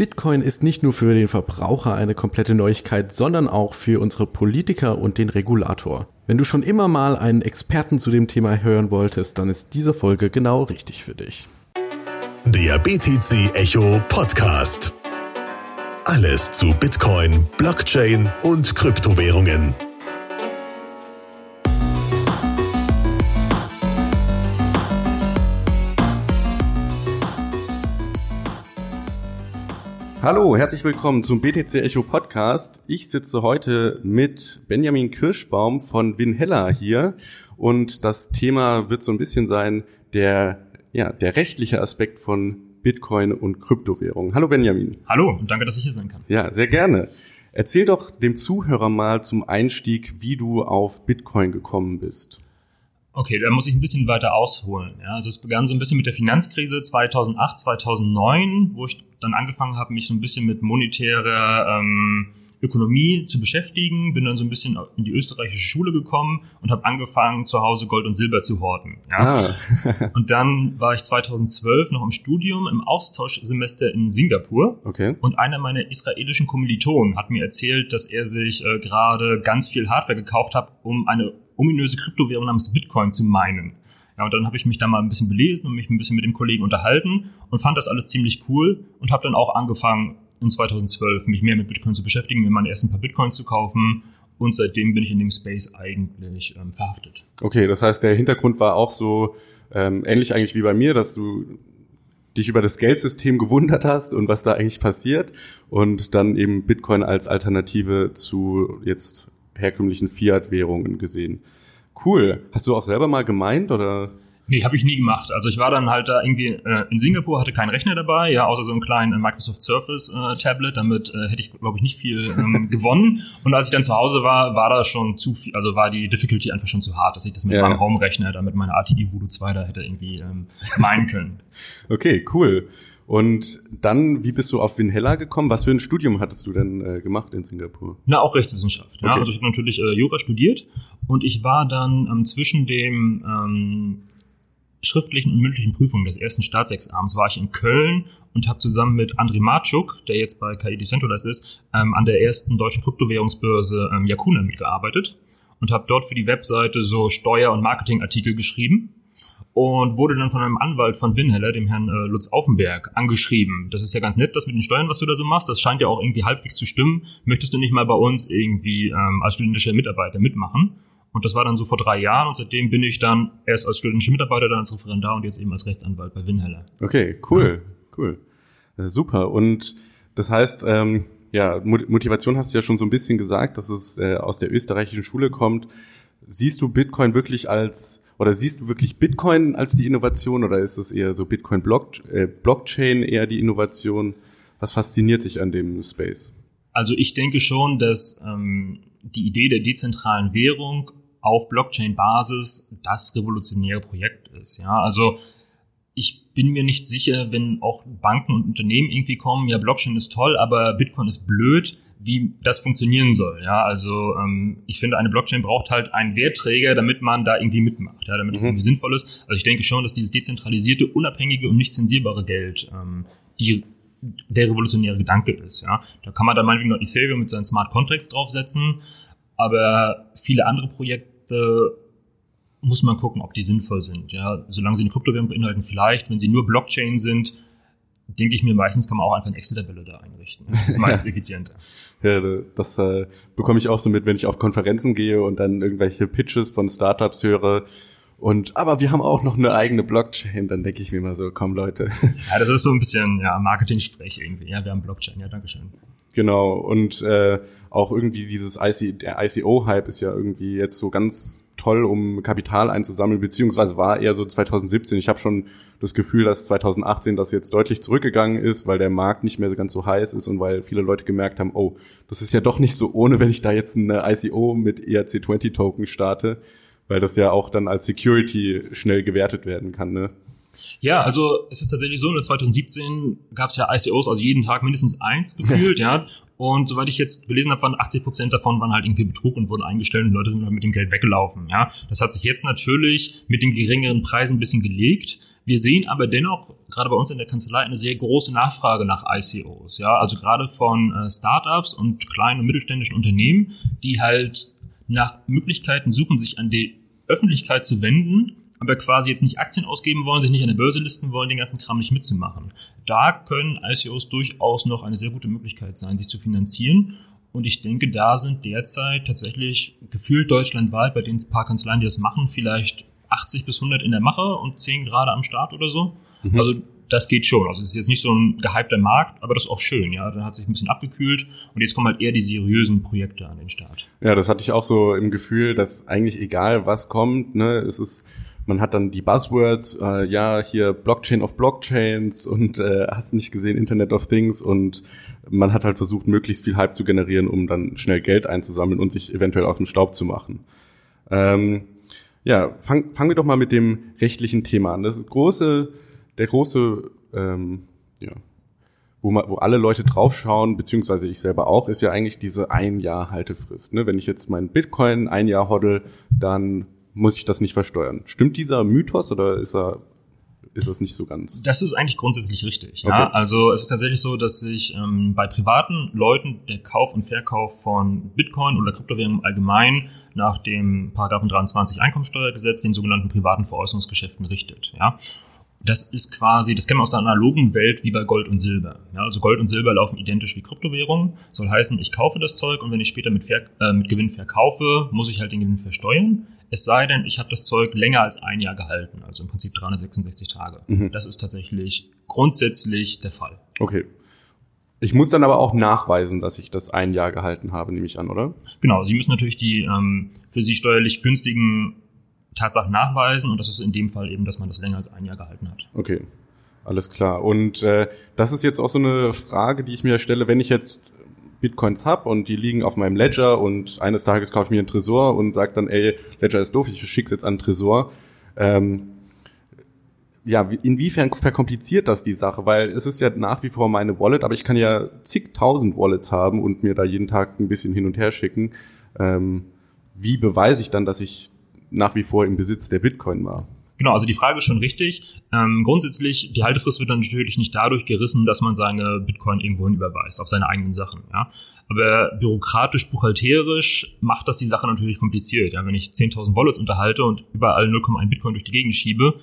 Bitcoin ist nicht nur für den Verbraucher eine komplette Neuigkeit, sondern auch für unsere Politiker und den Regulator. Wenn du schon immer mal einen Experten zu dem Thema hören wolltest, dann ist diese Folge genau richtig für dich. Der BTC Echo Podcast. Alles zu Bitcoin, Blockchain und Kryptowährungen. Hallo, herzlich willkommen zum BTC Echo Podcast. Ich sitze heute mit Benjamin Kirschbaum von Winhella hier und das Thema wird so ein bisschen sein der ja, der rechtliche Aspekt von Bitcoin und Kryptowährungen. Hallo Benjamin. Hallo und danke, dass ich hier sein kann. Ja, sehr gerne. Erzähl doch dem Zuhörer mal zum Einstieg, wie du auf Bitcoin gekommen bist. Okay, da muss ich ein bisschen weiter ausholen. Ja, also es begann so ein bisschen mit der Finanzkrise 2008, 2009, wo ich dann angefangen habe, mich so ein bisschen mit monetärer ähm, Ökonomie zu beschäftigen, bin dann so ein bisschen in die österreichische Schule gekommen und habe angefangen, zu Hause Gold und Silber zu horten. Ja. Ah. und dann war ich 2012 noch im Studium, im Austauschsemester in Singapur. Okay. Und einer meiner israelischen Kommilitonen hat mir erzählt, dass er sich äh, gerade ganz viel Hardware gekauft hat, um eine ominöse Kryptowährung namens Bitcoin zu meinen. Ja, und dann habe ich mich da mal ein bisschen belesen und mich ein bisschen mit dem Kollegen unterhalten und fand das alles ziemlich cool und habe dann auch angefangen, in 2012 mich mehr mit Bitcoin zu beschäftigen, mir meine ersten paar Bitcoins zu kaufen und seitdem bin ich in dem Space eigentlich ähm, verhaftet. Okay, das heißt, der Hintergrund war auch so ähm, ähnlich eigentlich wie bei mir, dass du dich über das Geldsystem gewundert hast und was da eigentlich passiert und dann eben Bitcoin als Alternative zu jetzt herkömmlichen Fiat-Währungen gesehen. Cool. Hast du auch selber mal gemeint oder? Nee, habe ich nie gemacht. Also ich war dann halt da irgendwie äh, in Singapur, hatte keinen Rechner dabei, ja, außer so einen kleinen äh, Microsoft Surface äh, Tablet. Damit äh, hätte ich, glaube ich, nicht viel ähm, gewonnen. Und als ich dann zu Hause war, war da schon zu viel, also war die Difficulty einfach schon zu hart, dass ich das mit ja. meinem Home-Rechner, da mit meiner ATI Voodoo 2 da hätte irgendwie ähm, meinen können. okay, cool. Und dann, wie bist du auf Winhella gekommen? Was für ein Studium hattest du denn äh, gemacht in Singapur? Na, auch Rechtswissenschaft. Ja. Also ich habe natürlich äh, Jura studiert und ich war dann ähm, zwischen dem ähm, schriftlichen und mündlichen Prüfungen des ersten Staatsexamens war ich in Köln und habe zusammen mit André Marczuk, der jetzt bei KI Decentralized ist, ähm, an der ersten deutschen Kryptowährungsbörse ähm, Yakuna mitgearbeitet und habe dort für die Webseite so Steuer- und Marketingartikel geschrieben und wurde dann von einem Anwalt von Winheller, dem Herrn äh, Lutz Aufenberg, angeschrieben. Das ist ja ganz nett, das mit den Steuern, was du da so machst. Das scheint ja auch irgendwie halbwegs zu stimmen. Möchtest du nicht mal bei uns irgendwie ähm, als studentischer Mitarbeiter mitmachen? Und das war dann so vor drei Jahren und seitdem bin ich dann erst als studentischer Mitarbeiter, dann als Referendar und jetzt eben als Rechtsanwalt bei Winheller. Okay, cool, ja. cool. Äh, super. Und das heißt, ähm, ja, Motivation hast du ja schon so ein bisschen gesagt, dass es äh, aus der österreichischen Schule kommt. Siehst du Bitcoin wirklich als oder siehst du wirklich Bitcoin als die Innovation oder ist es eher so Bitcoin -Block äh, Blockchain eher die Innovation? Was fasziniert dich an dem Space? Also ich denke schon, dass ähm, die Idee der dezentralen Währung auf Blockchain-Basis das revolutionäre Projekt ist. Ja, also ich bin mir nicht sicher, wenn auch Banken und Unternehmen irgendwie kommen, ja, Blockchain ist toll, aber Bitcoin ist blöd, wie das funktionieren soll. Ja, also ähm, ich finde, eine Blockchain braucht halt einen Wertträger, damit man da irgendwie mitmacht, ja, damit es mhm. irgendwie sinnvoll ist. Also ich denke schon, dass dieses dezentralisierte, unabhängige und nicht zensierbare Geld ähm, die der revolutionäre Gedanke ist. Ja, da kann man dann meinetwegen noch Ethereum mit seinen Smart Contracts draufsetzen, aber viele andere Projekte muss man gucken, ob die sinnvoll sind. Ja, solange sie eine Kryptowährung beinhalten, vielleicht. Wenn sie nur Blockchain sind, denke ich mir, meistens kann man auch einfach eine Excel-Tabelle da einrichten. Das ist meistens effizienter. Ja, das äh, bekomme ich auch so mit, wenn ich auf Konferenzen gehe und dann irgendwelche Pitches von Startups höre. Und aber wir haben auch noch eine eigene Blockchain, dann denke ich mir mal so, komm Leute. Ja, das ist so ein bisschen ja, Marketing-Sprech irgendwie. Ja, wir haben Blockchain, ja, Dankeschön. Genau, und äh, auch irgendwie dieses IC, der ICO-Hype ist ja irgendwie jetzt so ganz toll, um Kapital einzusammeln, beziehungsweise war eher so 2017. Ich habe schon das Gefühl, dass 2018 das jetzt deutlich zurückgegangen ist, weil der Markt nicht mehr ganz so heiß ist und weil viele Leute gemerkt haben, oh, das ist ja doch nicht so ohne, wenn ich da jetzt eine ICO mit ERC20-Token starte, weil das ja auch dann als Security schnell gewertet werden kann, ne? Ja, also es ist tatsächlich so, in 2017 gab es ja ICOs, also jeden Tag mindestens eins gefühlt, ja. Und soweit ich jetzt gelesen habe, waren 80 Prozent davon waren halt irgendwie Betrug und wurden eingestellt und Leute sind mit dem Geld weggelaufen, ja. Das hat sich jetzt natürlich mit den geringeren Preisen ein bisschen gelegt. Wir sehen aber dennoch gerade bei uns in der Kanzlei eine sehr große Nachfrage nach ICOs, ja. Also gerade von äh, Startups und kleinen und mittelständischen Unternehmen, die halt nach Möglichkeiten suchen, sich an die Öffentlichkeit zu wenden aber quasi jetzt nicht Aktien ausgeben wollen, sich nicht an der Börse listen wollen, den ganzen Kram nicht mitzumachen. Da können ICOs durchaus noch eine sehr gute Möglichkeit sein, sich zu finanzieren. Und ich denke, da sind derzeit tatsächlich gefühlt deutschlandweit bei den paar Kanzleien, die das machen, vielleicht 80 bis 100 in der Mache und 10 gerade am Start oder so. Mhm. Also das geht schon. Also es ist jetzt nicht so ein gehypter Markt, aber das ist auch schön, ja. Dann hat sich ein bisschen abgekühlt und jetzt kommen halt eher die seriösen Projekte an den Start. Ja, das hatte ich auch so im Gefühl, dass eigentlich egal was kommt, ne, es ist man hat dann die Buzzwords, äh, ja, hier Blockchain of Blockchains und äh, hast nicht gesehen Internet of Things und man hat halt versucht, möglichst viel Hype zu generieren, um dann schnell Geld einzusammeln und sich eventuell aus dem Staub zu machen. Ähm, ja, fang, fangen wir doch mal mit dem rechtlichen Thema an. Das große, der große, ähm, ja, wo, man, wo alle Leute draufschauen, beziehungsweise ich selber auch, ist ja eigentlich diese ein Jahr Haltefrist. Ne? Wenn ich jetzt meinen Bitcoin ein Jahr hoddle, dann muss ich das nicht versteuern. Stimmt dieser Mythos oder ist er ist das nicht so ganz? Das ist eigentlich grundsätzlich richtig. Ja? Okay. Also es ist tatsächlich so, dass sich ähm, bei privaten Leuten der Kauf und Verkauf von Bitcoin oder Kryptowährungen allgemein nach dem Paragraphen 23 Einkommensteuergesetz, den sogenannten privaten Veräußerungsgeschäften richtet. Ja? Das ist quasi, das kennen wir aus der analogen Welt wie bei Gold und Silber. Ja, also Gold und Silber laufen identisch wie Kryptowährungen. Soll heißen, ich kaufe das Zeug und wenn ich später mit, Ver äh, mit Gewinn verkaufe, muss ich halt den Gewinn versteuern. Es sei denn, ich habe das Zeug länger als ein Jahr gehalten, also im Prinzip 366 Tage. Mhm. Das ist tatsächlich grundsätzlich der Fall. Okay. Ich muss dann aber auch nachweisen, dass ich das ein Jahr gehalten habe, nehme ich an, oder? Genau, Sie müssen natürlich die ähm, für Sie steuerlich günstigen Tatsachen nachweisen und das ist in dem Fall eben, dass man das länger als ein Jahr gehalten hat. Okay, alles klar. Und äh, das ist jetzt auch so eine Frage, die ich mir stelle, wenn ich jetzt Bitcoins habe und die liegen auf meinem Ledger und eines Tages kaufe ich mir einen Tresor und sage dann, ey, Ledger ist doof, ich schick's jetzt an Tresor. Ähm, ja, inwiefern verkompliziert das die Sache? Weil es ist ja nach wie vor meine Wallet, aber ich kann ja zigtausend Wallets haben und mir da jeden Tag ein bisschen hin und her schicken. Ähm, wie beweise ich dann, dass ich nach wie vor im Besitz der Bitcoin war. Genau, also die Frage ist schon richtig. Ähm, grundsätzlich, die Haltefrist wird dann natürlich nicht dadurch gerissen, dass man seine Bitcoin irgendwohin überweist, auf seine eigenen Sachen. Ja? Aber bürokratisch, buchhalterisch macht das die Sache natürlich kompliziert. Ja? Wenn ich 10.000 Wallets unterhalte und überall 0,1 Bitcoin durch die Gegend schiebe,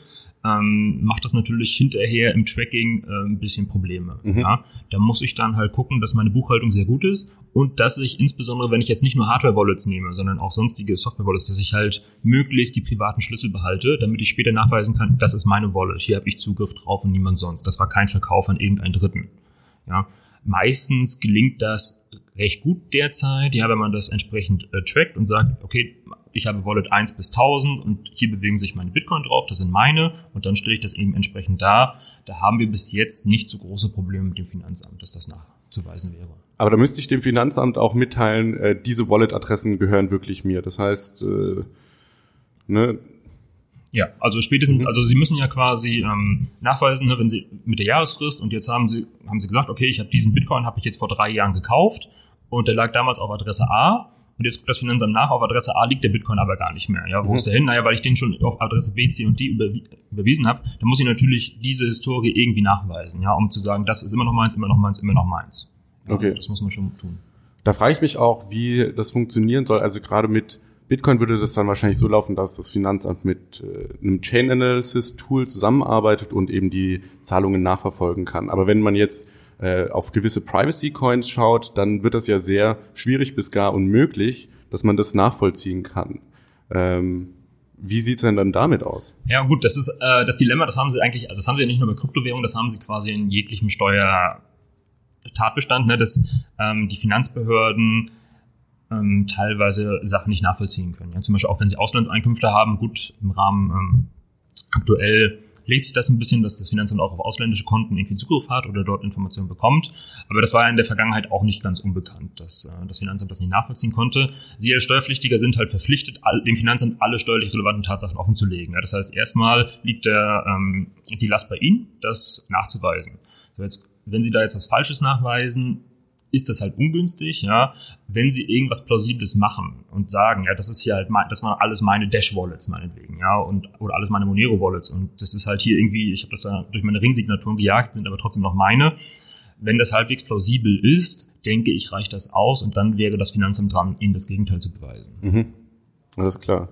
ähm, macht das natürlich hinterher im Tracking äh, ein bisschen Probleme. Mhm. Ja? Da muss ich dann halt gucken, dass meine Buchhaltung sehr gut ist und dass ich insbesondere, wenn ich jetzt nicht nur Hardware-Wallets nehme, sondern auch sonstige Software-Wallets, dass ich halt möglichst die privaten Schlüssel behalte, damit ich später nachweisen kann, das ist meine Wallet, hier habe ich Zugriff drauf und niemand sonst. Das war kein Verkauf an irgendeinen Dritten. Ja? Meistens gelingt das recht gut derzeit, ja, wenn man das entsprechend äh, trackt und sagt, okay, ich habe Wallet 1 bis 1000 und hier bewegen sich meine Bitcoin drauf, das sind meine und dann stelle ich das eben entsprechend dar. Da haben wir bis jetzt nicht so große Probleme mit dem Finanzamt, dass das nachzuweisen wäre. Aber da müsste ich dem Finanzamt auch mitteilen, äh, diese Wallet-Adressen gehören wirklich mir. Das heißt, äh, ne, ja, also spätestens, mhm. also Sie müssen ja quasi ähm, nachweisen, ne, wenn Sie mit der Jahresfrist und jetzt haben Sie haben Sie gesagt, okay, ich habe diesen Bitcoin habe ich jetzt vor drei Jahren gekauft und der lag damals auf Adresse A und jetzt guckt das Finanzamt nach, auf Adresse A liegt der Bitcoin aber gar nicht mehr. Ja, wo mhm. ist der hin? Naja, weil ich den schon auf Adresse B, C und D überwiesen habe, dann muss ich natürlich diese Historie irgendwie nachweisen, ja, um zu sagen, das ist immer noch meins, immer noch meins, immer noch meins. Ja, okay. Das muss man schon tun. Da frage ich mich auch, wie das funktionieren soll. Also gerade mit Bitcoin würde das dann wahrscheinlich so laufen, dass das Finanzamt mit äh, einem Chain Analysis Tool zusammenarbeitet und eben die Zahlungen nachverfolgen kann. Aber wenn man jetzt äh, auf gewisse Privacy Coins schaut, dann wird das ja sehr schwierig bis gar unmöglich, dass man das nachvollziehen kann. Ähm, wie sieht's denn dann damit aus? Ja gut, das ist äh, das Dilemma, das haben sie eigentlich, das haben sie ja nicht nur bei Kryptowährungen, das haben sie quasi in jeglichem Steuertatbestand, ne, dass ähm, die Finanzbehörden ähm, teilweise Sachen nicht nachvollziehen können. Ja, zum Beispiel auch wenn sie Auslandseinkünfte haben, gut im Rahmen ähm, aktuell legt sich das ein bisschen, dass das Finanzamt auch auf ausländische Konten irgendwie Zugriff hat oder dort Informationen bekommt. Aber das war in der Vergangenheit auch nicht ganz unbekannt, dass äh, das Finanzamt das nicht nachvollziehen konnte. Sie als Steuerpflichtiger sind halt verpflichtet, dem Finanzamt alle steuerlich relevanten Tatsachen offenzulegen. Ja, das heißt, erstmal liegt der, ähm, die Last bei Ihnen, das nachzuweisen. Wenn Sie da jetzt was Falsches nachweisen, ist das halt ungünstig, ja, wenn sie irgendwas Plausibles machen und sagen, ja, das ist hier halt, mein, das waren alles meine Dash-Wallets meinetwegen, ja, und oder alles meine Monero-Wallets und das ist halt hier irgendwie, ich habe das da durch meine Ringsignaturen gejagt, sind aber trotzdem noch meine. Wenn das halbwegs plausibel ist, denke ich, reicht das aus und dann wäre das Finanzamt dran, ihnen das Gegenteil zu beweisen. Mhm. Alles klar.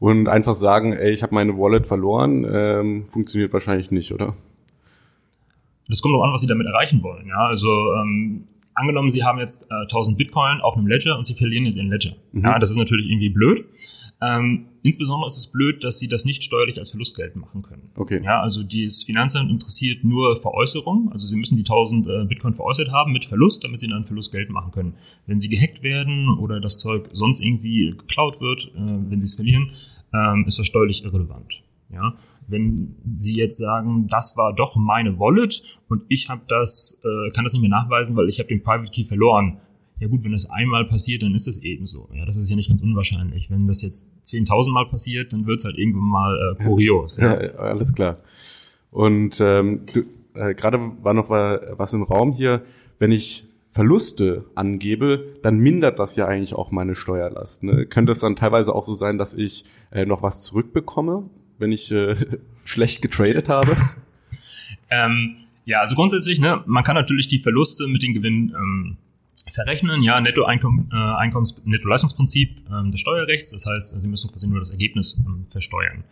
Und einfach sagen, ey, ich habe meine Wallet verloren, ähm, funktioniert wahrscheinlich nicht, oder? Das kommt auch an, was Sie damit erreichen wollen. Ja, also ähm, angenommen, Sie haben jetzt äh, 1000 Bitcoin auf einem Ledger und Sie verlieren jetzt Ihren Ledger. Mhm. Ja, das ist natürlich irgendwie blöd. Ähm, insbesondere ist es blöd, dass sie das nicht steuerlich als Verlust geltend machen können. Okay. Ja, also das Finanzamt interessiert nur Veräußerung. Also sie müssen die 1000 äh, Bitcoin veräußert haben mit Verlust, damit sie dann Verlust geltend machen können. Wenn sie gehackt werden oder das Zeug sonst irgendwie geklaut wird, äh, wenn sie es verlieren, ähm, ist das steuerlich irrelevant. Ja, wenn Sie jetzt sagen, das war doch meine Wallet und ich habe das, äh, kann das nicht mehr nachweisen, weil ich habe den Private Key verloren. Ja gut, wenn das einmal passiert, dann ist das eben so. Ja, das ist ja nicht ganz unwahrscheinlich. Wenn das jetzt 10.000 Mal passiert, dann wird es halt irgendwann mal äh, kurios. Ja. ja, alles klar. Und ähm, du, äh, gerade war noch was im Raum hier, wenn ich Verluste angebe, dann mindert das ja eigentlich auch meine Steuerlast. Ne? Könnte es dann teilweise auch so sein, dass ich äh, noch was zurückbekomme, wenn ich äh, schlecht getradet habe? Ähm, ja, also grundsätzlich, ne, man kann natürlich die Verluste mit den Gewinnen ähm, verrechnen. Ja, Nettoeinkommens, äh, Einkommens, Nettoleistungsprinzip ähm, des Steuerrechts. Das heißt, Sie müssen quasi nur das Ergebnis ähm, versteuern.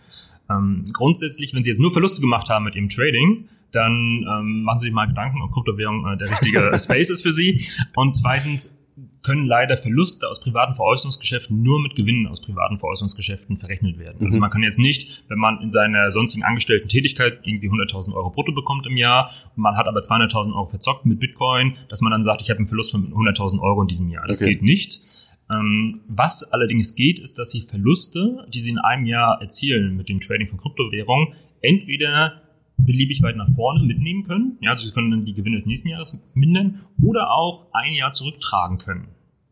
Ähm, grundsätzlich, wenn Sie jetzt nur Verluste gemacht haben mit Ihrem Trading, dann ähm, machen Sie sich mal Gedanken, ob Kryptowährung äh, der richtige Space ist für Sie. Und zweitens, können leider Verluste aus privaten Veräußerungsgeschäften nur mit Gewinnen aus privaten Veräußerungsgeschäften verrechnet werden. Also mhm. Also man kann jetzt nicht, wenn man in seiner sonstigen angestellten Tätigkeit irgendwie 100.000 Euro brutto bekommt im Jahr und man hat aber 200.000 Euro verzockt mit Bitcoin, dass man dann sagt, ich habe einen Verlust von 100.000 Euro in diesem Jahr. Das okay. geht nicht. Ähm, was allerdings geht, ist, dass Sie Verluste, die Sie in einem Jahr erzielen mit dem Trading von Kryptowährungen, entweder beliebig weit nach vorne mitnehmen können. Ja, also sie können dann die Gewinne des nächsten Jahres mindern oder auch ein Jahr zurücktragen können.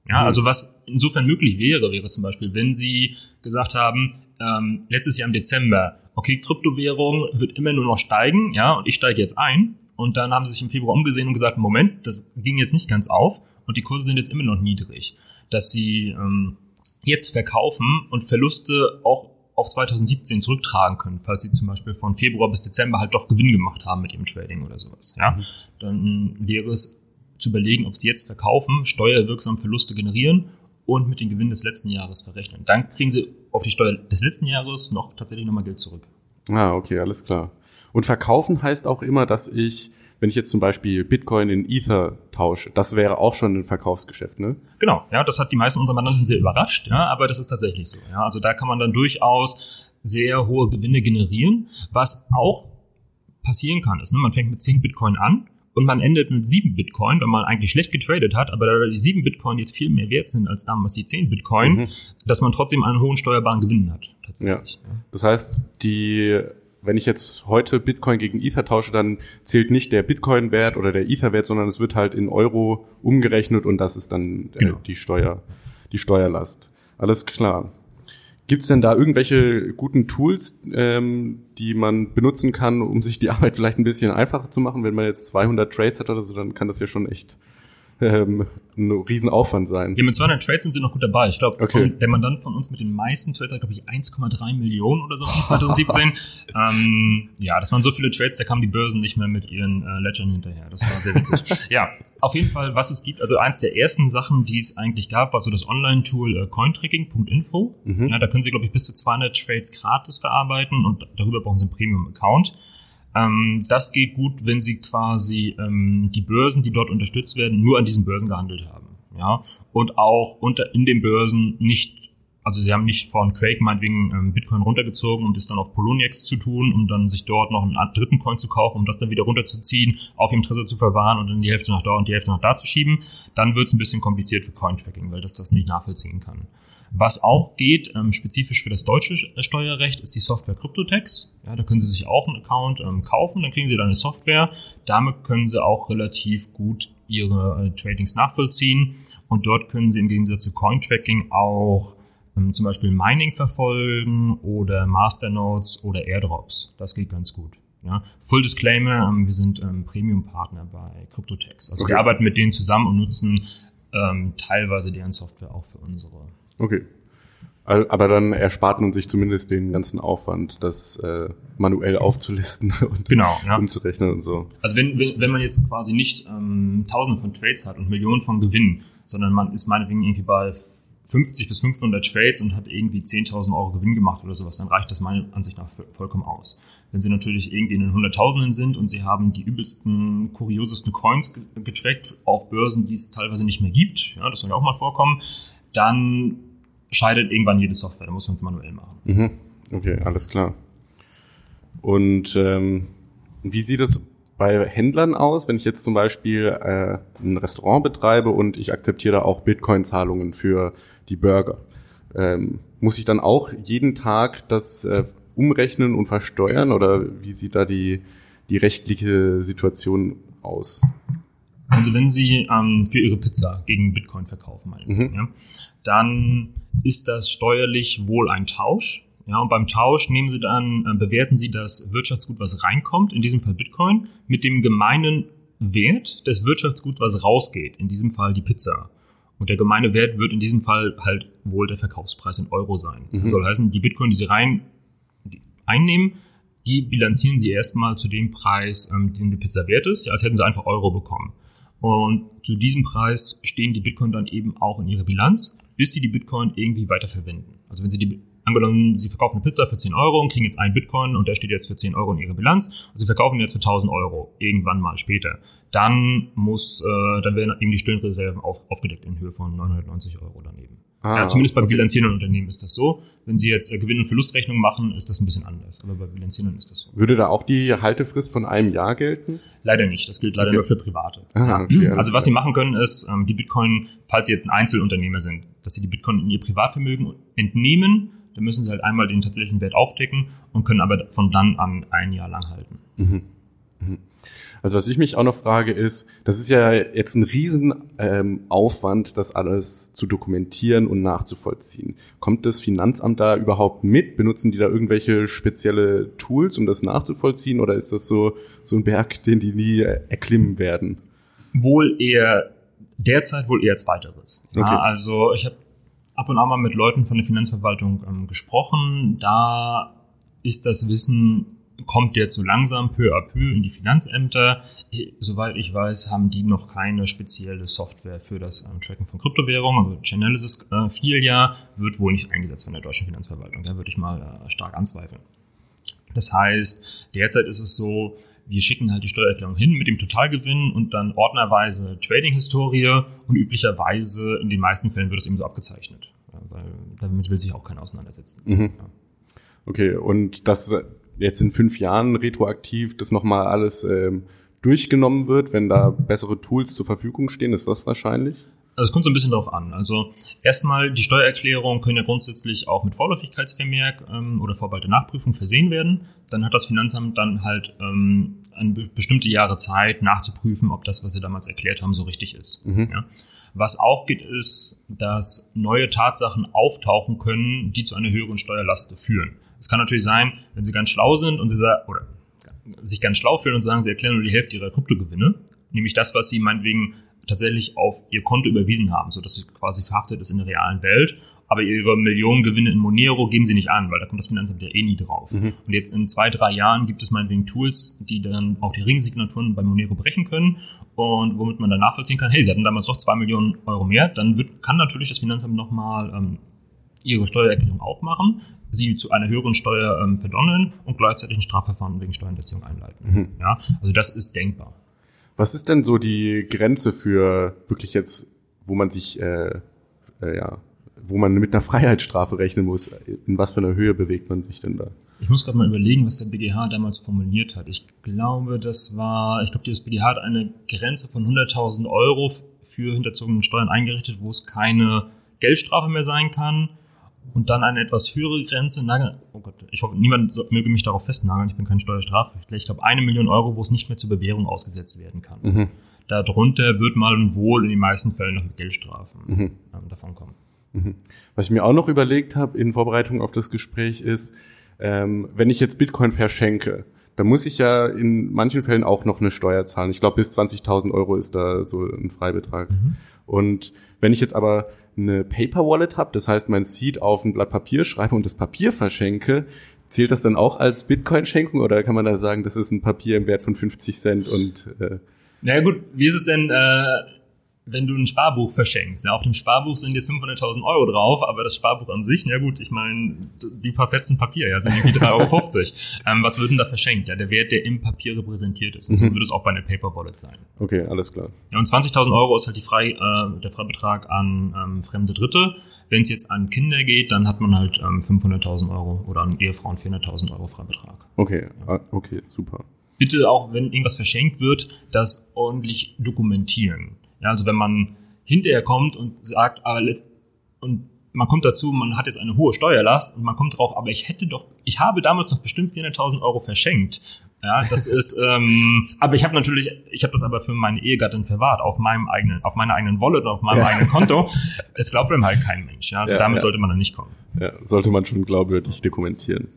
Ja, mhm. also was insofern möglich wäre, wäre zum Beispiel, wenn Sie gesagt haben, ähm, letztes Jahr im Dezember, okay, Kryptowährung wird immer nur noch steigen, ja, und ich steige jetzt ein. Und dann haben sie sich im Februar umgesehen und gesagt, Moment, das ging jetzt nicht ganz auf und die Kurse sind jetzt immer noch niedrig. Dass sie ähm, jetzt verkaufen und Verluste auch auf 2017 zurücktragen können, falls sie zum Beispiel von Februar bis Dezember halt doch Gewinn gemacht haben mit ihrem Trading oder sowas. Ja, mhm. dann wäre es zu überlegen, ob sie jetzt verkaufen, steuerwirksam Verluste generieren und mit dem Gewinn des letzten Jahres verrechnen. Dann kriegen sie auf die Steuer des letzten Jahres noch tatsächlich nochmal Geld zurück. Ah, okay, alles klar. Und verkaufen heißt auch immer, dass ich wenn ich jetzt zum Beispiel Bitcoin in Ether tausche, das wäre auch schon ein Verkaufsgeschäft, ne? Genau, ja, das hat die meisten unserer Mandanten sehr überrascht, ja, aber das ist tatsächlich so. Ja, also da kann man dann durchaus sehr hohe Gewinne generieren. Was auch passieren kann, ist, ne, man fängt mit 10 Bitcoin an und man endet mit 7 Bitcoin, wenn man eigentlich schlecht getradet hat, aber da die 7 Bitcoin jetzt viel mehr wert sind als damals die 10 Bitcoin, mhm. dass man trotzdem einen hohen steuerbaren Gewinn hat. Tatsächlich. Ja. Das heißt, die wenn ich jetzt heute Bitcoin gegen Ether tausche, dann zählt nicht der Bitcoin-Wert oder der Ether-Wert, sondern es wird halt in Euro umgerechnet und das ist dann äh, genau. die Steuer, die Steuerlast. Alles klar. Gibt es denn da irgendwelche guten Tools, ähm, die man benutzen kann, um sich die Arbeit vielleicht ein bisschen einfacher zu machen? Wenn man jetzt 200 Trades hat oder so, dann kann das ja schon echt ähm, ein Riesenaufwand sein. Ja, mit 200 Trades sind sie noch gut dabei. Ich glaube, okay. der Mandant von uns mit den meisten Trades hat, glaube ich, 1,3 Millionen oder so in 2017. ähm, ja, das waren so viele Trades, da kamen die Börsen nicht mehr mit ihren äh, Ledgern hinterher. Das war sehr witzig. ja, auf jeden Fall, was es gibt, also eins der ersten Sachen, die es eigentlich gab, war so das Online-Tool äh, cointracking.info. Mhm. Ja, da können Sie, glaube ich, bis zu 200 Trades gratis verarbeiten und darüber brauchen Sie einen Premium-Account. Ähm, das geht gut, wenn Sie quasi ähm, die Börsen, die dort unterstützt werden, nur an diesen Börsen gehandelt haben. Ja, und auch unter in den Börsen nicht also sie haben nicht von Quake meinetwegen ähm, Bitcoin runtergezogen, um das dann auf Poloniex zu tun, um dann sich dort noch einen dritten Coin zu kaufen, um das dann wieder runterzuziehen, auf ihrem Tresor zu verwahren und dann die Hälfte nach da und die Hälfte nach da zu schieben. Dann wird es ein bisschen kompliziert für Cointracking, weil das das nicht nachvollziehen kann. Was auch geht, ähm, spezifisch für das deutsche Steuerrecht, ist die Software CryptoTax. Ja, da können Sie sich auch einen Account ähm, kaufen, dann kriegen Sie dann eine Software. Damit können Sie auch relativ gut Ihre äh, Tradings nachvollziehen und dort können Sie im Gegensatz zu Cointracking auch ähm, zum Beispiel Mining verfolgen oder Masternodes oder Airdrops. Das geht ganz gut. Ja. Full Disclaimer, ähm, wir sind ähm, Premium-Partner bei CryptoTax. Also okay. wir arbeiten mit denen zusammen und nutzen ähm, teilweise deren Software auch für unsere. Okay. Aber dann erspart man sich zumindest den ganzen Aufwand, das äh, manuell aufzulisten und genau, ja. umzurechnen und so. Also wenn, wenn, wenn man jetzt quasi nicht ähm, Tausende von Trades hat und Millionen von Gewinnen, sondern man ist meinetwegen irgendwie bei 50 bis 500 Trades und hat irgendwie 10.000 Euro Gewinn gemacht oder sowas, dann reicht das meiner Ansicht nach vollkommen aus. Wenn sie natürlich irgendwie in den Hunderttausenden sind und sie haben die übelsten, kuriosesten Coins getrackt auf Börsen, die es teilweise nicht mehr gibt, ja, das soll ja auch mal vorkommen, dann scheidet irgendwann jede Software, da muss man es manuell machen. Mhm. Okay, alles klar. Und ähm, wie sieht es bei Händlern aus, wenn ich jetzt zum Beispiel äh, ein Restaurant betreibe und ich akzeptiere auch Bitcoin-Zahlungen für die Burger? Ähm, muss ich dann auch jeden Tag das äh, umrechnen und versteuern oder wie sieht da die, die rechtliche Situation aus? Also wenn Sie ähm, für Ihre Pizza gegen Bitcoin verkaufen, mhm. ja, dann ist das steuerlich wohl ein Tausch. Ja, und beim Tausch nehmen Sie dann, äh, bewerten Sie das Wirtschaftsgut, was reinkommt, in diesem Fall Bitcoin, mit dem gemeinen Wert des Wirtschaftsgut, was rausgeht, in diesem Fall die Pizza. Und der gemeine Wert wird in diesem Fall halt wohl der Verkaufspreis in Euro sein. Mhm. Das soll heißen, die Bitcoin, die Sie rein die einnehmen, die bilanzieren Sie erstmal zu dem Preis, ähm, den die Pizza wert ist, ja, als hätten Sie einfach Euro bekommen. Und zu diesem Preis stehen die Bitcoin dann eben auch in Ihrer Bilanz, bis Sie die Bitcoin irgendwie weiterverwenden. Also wenn Sie die Angenommen, Sie verkaufen eine Pizza für 10 Euro und kriegen jetzt einen Bitcoin und der steht jetzt für 10 Euro in Ihrer Bilanz und Sie verkaufen ihn jetzt für 1000 Euro irgendwann mal später. Dann muss, äh, dann werden eben die stillen Reserven auf, aufgedeckt in Höhe von 990 Euro daneben. Ah, ja, zumindest bei okay. bilanzierenden Unternehmen ist das so. Wenn Sie jetzt äh, Gewinn- und Verlustrechnung machen, ist das ein bisschen anders. Aber bei bilanzierenden ist das so. Würde da auch die Haltefrist von einem Jahr gelten? Leider nicht. Das gilt leider okay. nur für Private. Ah, okay, also was Sie machen können, ist ähm, die Bitcoin, falls Sie jetzt ein Einzelunternehmer sind, dass Sie die Bitcoin in Ihr Privatvermögen entnehmen dann müssen sie halt einmal den tatsächlichen Wert aufdecken und können aber von dann an ein Jahr lang halten. Mhm. Mhm. Also was ich mich auch noch frage ist, das ist ja jetzt ein Riesenaufwand, ähm, das alles zu dokumentieren und nachzuvollziehen. Kommt das Finanzamt da überhaupt mit? Benutzen die da irgendwelche spezielle Tools, um das nachzuvollziehen? Oder ist das so, so ein Berg, den die nie erklimmen werden? Wohl eher, derzeit wohl eher zweiteres. Okay. Ja, also ich habe ab und an mal mit Leuten von der Finanzverwaltung ähm, gesprochen. Da ist das Wissen, kommt jetzt so langsam peu à peu in die Finanzämter. Soweit ich weiß, haben die noch keine spezielle Software für das ähm, Tracken von Kryptowährungen. Also Chainalysis äh, Filia wird wohl nicht eingesetzt von der deutschen Finanzverwaltung. Da würde ich mal äh, stark anzweifeln. Das heißt, derzeit ist es so, wir schicken halt die Steuererklärung hin mit dem Totalgewinn und dann ordnerweise Trading-Historie und üblicherweise in den meisten Fällen wird es eben so abgezeichnet weil damit will sich auch keiner auseinandersetzen. Mhm. Okay, und dass jetzt in fünf Jahren retroaktiv das nochmal alles ähm, durchgenommen wird, wenn da bessere Tools zur Verfügung stehen, ist das wahrscheinlich? Also es kommt so ein bisschen darauf an. Also erstmal, die Steuererklärungen können ja grundsätzlich auch mit Vorläufigkeitsvermerk ähm, oder Vorbehalt Nachprüfung versehen werden. Dann hat das Finanzamt dann halt ähm, eine bestimmte Jahre Zeit nachzuprüfen, ob das, was sie damals erklärt haben, so richtig ist. Mhm. Ja? Was auch geht, ist, dass neue Tatsachen auftauchen können, die zu einer höheren Steuerlast führen. Es kann natürlich sein, wenn Sie ganz schlau sind und Sie sagen, oder sich ganz schlau fühlen und sagen, Sie erklären nur die Hälfte Ihrer Kryptogewinne, nämlich das, was Sie meinetwegen tatsächlich auf Ihr Konto überwiesen haben, sodass Sie quasi verhaftet ist in der realen Welt aber ihre Millionengewinne in Monero geben sie nicht an, weil da kommt das Finanzamt ja eh nie drauf. Mhm. Und jetzt in zwei, drei Jahren gibt es meinetwegen Tools, die dann auch die Ringsignaturen bei Monero brechen können und womit man dann nachvollziehen kann, hey, sie hatten damals doch zwei Millionen Euro mehr, dann wird, kann natürlich das Finanzamt nochmal ähm, ihre Steuererklärung aufmachen, sie zu einer höheren Steuer ähm, verdonneln und gleichzeitig ein Strafverfahren wegen Steuerhinterziehung einleiten. Mhm. Ja, also das ist denkbar. Was ist denn so die Grenze für wirklich jetzt, wo man sich äh, äh, ja, wo man mit einer Freiheitsstrafe rechnen muss. In was für einer Höhe bewegt man sich denn da? Ich muss gerade mal überlegen, was der BGH damals formuliert hat. Ich glaube, das war, ich glaube, das BGH hat eine Grenze von 100.000 Euro für hinterzogene Steuern eingerichtet, wo es keine Geldstrafe mehr sein kann. Und dann eine etwas höhere Grenze, nagel, oh Gott, ich hoffe, niemand möge mich darauf festnageln, ich bin kein Steuerstrafrechtler. Ich glaube, eine Million Euro, wo es nicht mehr zur Bewährung ausgesetzt werden kann. Mhm. Darunter wird mal wohl in den meisten Fällen noch mit Geldstrafen mhm. ähm, davon kommen. Mhm. Was ich mir auch noch überlegt habe in Vorbereitung auf das Gespräch ist, ähm, wenn ich jetzt Bitcoin verschenke, dann muss ich ja in manchen Fällen auch noch eine Steuer zahlen. Ich glaube, bis 20.000 Euro ist da so ein Freibetrag. Mhm. Und wenn ich jetzt aber eine Paper Wallet habe, das heißt, mein Seed auf ein Blatt Papier schreibe und das Papier verschenke, zählt das dann auch als Bitcoin-Schenkung oder kann man da sagen, das ist ein Papier im Wert von 50 Cent und äh naja gut, wie ist es denn, äh, wenn du ein Sparbuch verschenkst. Ja, auf dem Sparbuch sind jetzt 500.000 Euro drauf, aber das Sparbuch an sich, ja gut, ich meine, die paar Fetzen Papier, ja, sind irgendwie 3,50 Euro. ähm, was wird denn da verschenkt? Ja, der Wert, der im Papier repräsentiert ist. Und so mhm. würde es auch bei einer Paper Wallet sein. Okay, alles klar. Ja, und 20.000 Euro ist halt die Frei, äh, der Freibetrag an ähm, fremde Dritte. Wenn es jetzt an Kinder geht, dann hat man halt ähm, 500.000 Euro oder an Ehefrauen 400.000 Euro Freibetrag. Okay, ah, okay, super. Bitte auch, wenn irgendwas verschenkt wird, das ordentlich dokumentieren. Ja, also wenn man hinterher kommt und sagt, aber ah, und man kommt dazu, man hat jetzt eine hohe Steuerlast und man kommt drauf, aber ich hätte doch, ich habe damals noch bestimmt 400.000 Euro verschenkt. Ja, das ist, ähm, aber ich habe natürlich, ich habe das aber für meine Ehegattin verwahrt auf meinem eigenen, auf meiner eigenen Wallet, auf meinem ja. eigenen Konto. Es glaubt einem halt kein Mensch. Ja, also ja, damit ja. sollte man dann nicht kommen. Ja, sollte man schon glaubwürdig dokumentieren.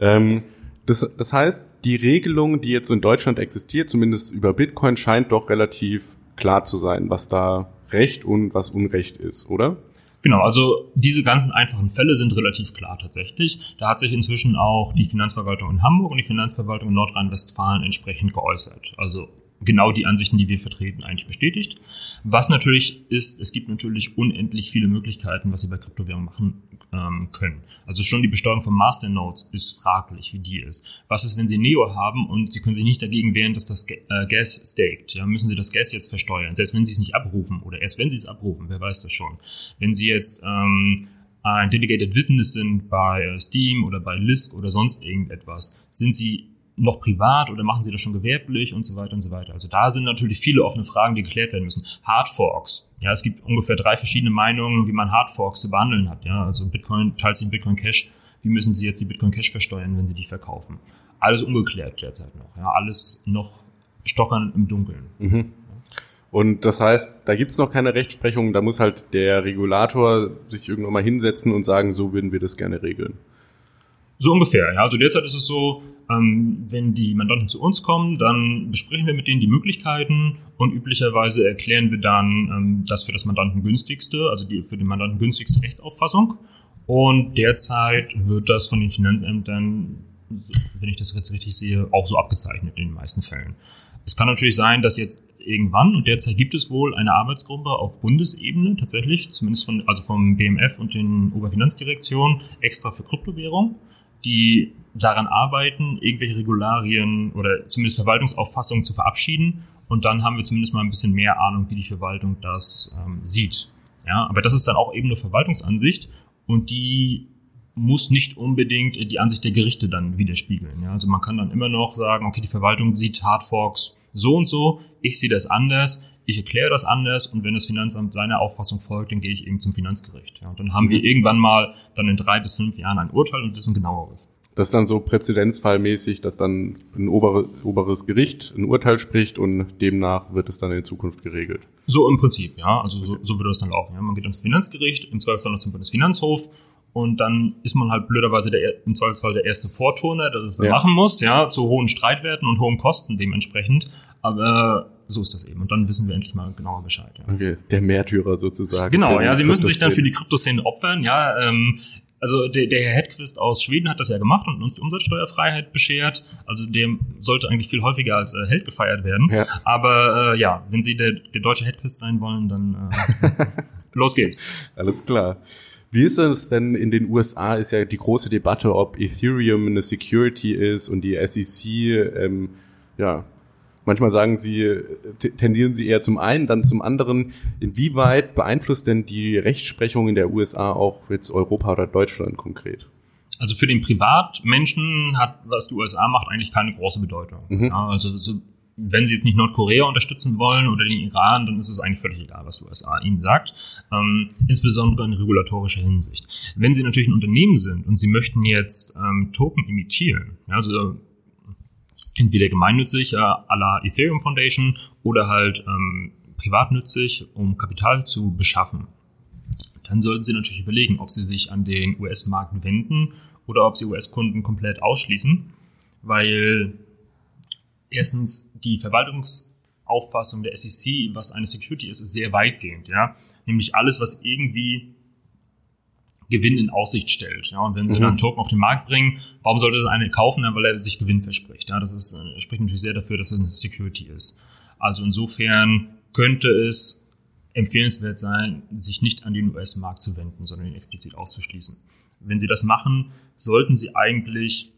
Ähm, das, das heißt, die Regelung, die jetzt in Deutschland existiert, zumindest über Bitcoin, scheint doch relativ klar zu sein, was da Recht und was Unrecht ist, oder? Genau, also diese ganzen einfachen Fälle sind relativ klar tatsächlich. Da hat sich inzwischen auch die Finanzverwaltung in Hamburg und die Finanzverwaltung in Nordrhein-Westfalen entsprechend geäußert. Also genau die Ansichten, die wir vertreten, eigentlich bestätigt. Was natürlich ist, es gibt natürlich unendlich viele Möglichkeiten, was Sie bei Kryptowährungen machen ähm, können. Also schon die Besteuerung von Masternodes ist fraglich, wie die ist. Was ist, wenn Sie Neo haben und Sie können sich nicht dagegen wehren, dass das äh, Gas staked? Ja, müssen Sie das Gas jetzt versteuern, selbst wenn Sie es nicht abrufen oder erst wenn Sie es abrufen, wer weiß das schon. Wenn Sie jetzt ähm, ein Delegated Witness sind bei äh, Steam oder bei Lisk oder sonst irgendetwas, sind Sie noch privat oder machen sie das schon gewerblich und so weiter und so weiter. Also da sind natürlich viele offene Fragen, die geklärt werden müssen. Hardforks. Ja, es gibt ungefähr drei verschiedene Meinungen, wie man Hardforks zu behandeln hat. Ja, also Bitcoin teilt sich in Bitcoin Cash. Wie müssen sie jetzt die Bitcoin Cash versteuern, wenn sie die verkaufen? Alles ungeklärt derzeit noch. Ja, alles noch stochern im Dunkeln. Mhm. Und das heißt, da gibt's noch keine Rechtsprechung, da muss halt der Regulator sich irgendwann mal hinsetzen und sagen, so würden wir das gerne regeln. So ungefähr, ja. Also derzeit ist es so, ähm, wenn die Mandanten zu uns kommen, dann besprechen wir mit denen die Möglichkeiten und üblicherweise erklären wir dann ähm, das für das Mandanten günstigste, also die für den Mandanten günstigste Rechtsauffassung. Und derzeit wird das von den Finanzämtern, wenn ich das jetzt richtig sehe, auch so abgezeichnet in den meisten Fällen. Es kann natürlich sein, dass jetzt irgendwann, und derzeit gibt es wohl eine Arbeitsgruppe auf Bundesebene tatsächlich, zumindest von, also vom BMF und den Oberfinanzdirektionen, extra für Kryptowährung, die daran arbeiten, irgendwelche Regularien oder zumindest Verwaltungsauffassungen zu verabschieden. Und dann haben wir zumindest mal ein bisschen mehr Ahnung, wie die Verwaltung das ähm, sieht. Ja, aber das ist dann auch eben eine Verwaltungsansicht und die muss nicht unbedingt die Ansicht der Gerichte dann widerspiegeln. Ja, also man kann dann immer noch sagen, okay, die Verwaltung sieht Hardforks so und so, ich sehe das anders, ich erkläre das anders und wenn das Finanzamt seiner Auffassung folgt, dann gehe ich eben zum Finanzgericht. Ja, und dann haben mhm. wir irgendwann mal dann in drei bis fünf Jahren ein Urteil und wissen genaueres. Das ist dann so präzedenzfallmäßig, dass dann ein obere, oberes Gericht ein Urteil spricht und demnach wird es dann in Zukunft geregelt. So im Prinzip, ja. Also so, so würde das dann laufen. Ja. Man geht ans Finanzgericht, im Zweifelsfall noch zum Bundesfinanzhof und dann ist man halt blöderweise der, im Zweifelsfall der erste Vorturner, der das dann ja. machen muss, ja, zu hohen Streitwerten und hohen Kosten dementsprechend. Aber so ist das eben. Und dann wissen wir endlich mal genauer Bescheid. Ja. Okay, der Märtyrer sozusagen. Genau, ja, sie müssen sich dann für die Kryptoszene opfern. Ja, ähm, also der, der Herr Hedquist aus Schweden hat das ja gemacht und uns die Umsatzsteuerfreiheit beschert. Also dem sollte eigentlich viel häufiger als äh, Held gefeiert werden. Ja. Aber äh, ja, wenn Sie der, der deutsche Hedquist sein wollen, dann äh, los geht's. Alles klar. Wie ist es denn in den USA? Ist ja die große Debatte, ob Ethereum eine Security ist und die SEC, ähm, ja, Manchmal sagen Sie, tendieren Sie eher zum einen, dann zum anderen. Inwieweit beeinflusst denn die Rechtsprechung in der USA auch jetzt Europa oder Deutschland konkret? Also für den Privatmenschen hat, was die USA macht, eigentlich keine große Bedeutung. Mhm. Ja, also so, wenn sie jetzt nicht Nordkorea unterstützen wollen oder den Iran, dann ist es eigentlich völlig egal, was die USA ihnen sagt. Ähm, insbesondere in regulatorischer Hinsicht. Wenn sie natürlich ein Unternehmen sind und sie möchten jetzt ähm, Token imitieren, ja, also entweder gemeinnützig äh, à la Ethereum Foundation oder halt ähm, privatnützig, um Kapital zu beschaffen, dann sollten Sie natürlich überlegen, ob Sie sich an den US-Markt wenden oder ob Sie US-Kunden komplett ausschließen, weil erstens die Verwaltungsauffassung der SEC, was eine Security ist, ist sehr weitgehend, ja. Nämlich alles, was irgendwie Gewinn in Aussicht stellt. Ja, und wenn sie mhm. dann einen Token auf den Markt bringen, warum sollte das eine kaufen? Weil er sich Gewinn verspricht. Ja, das ist, äh, spricht natürlich sehr dafür, dass es eine Security ist. Also insofern könnte es empfehlenswert sein, sich nicht an den US-Markt zu wenden, sondern ihn explizit auszuschließen. Wenn Sie das machen, sollten Sie eigentlich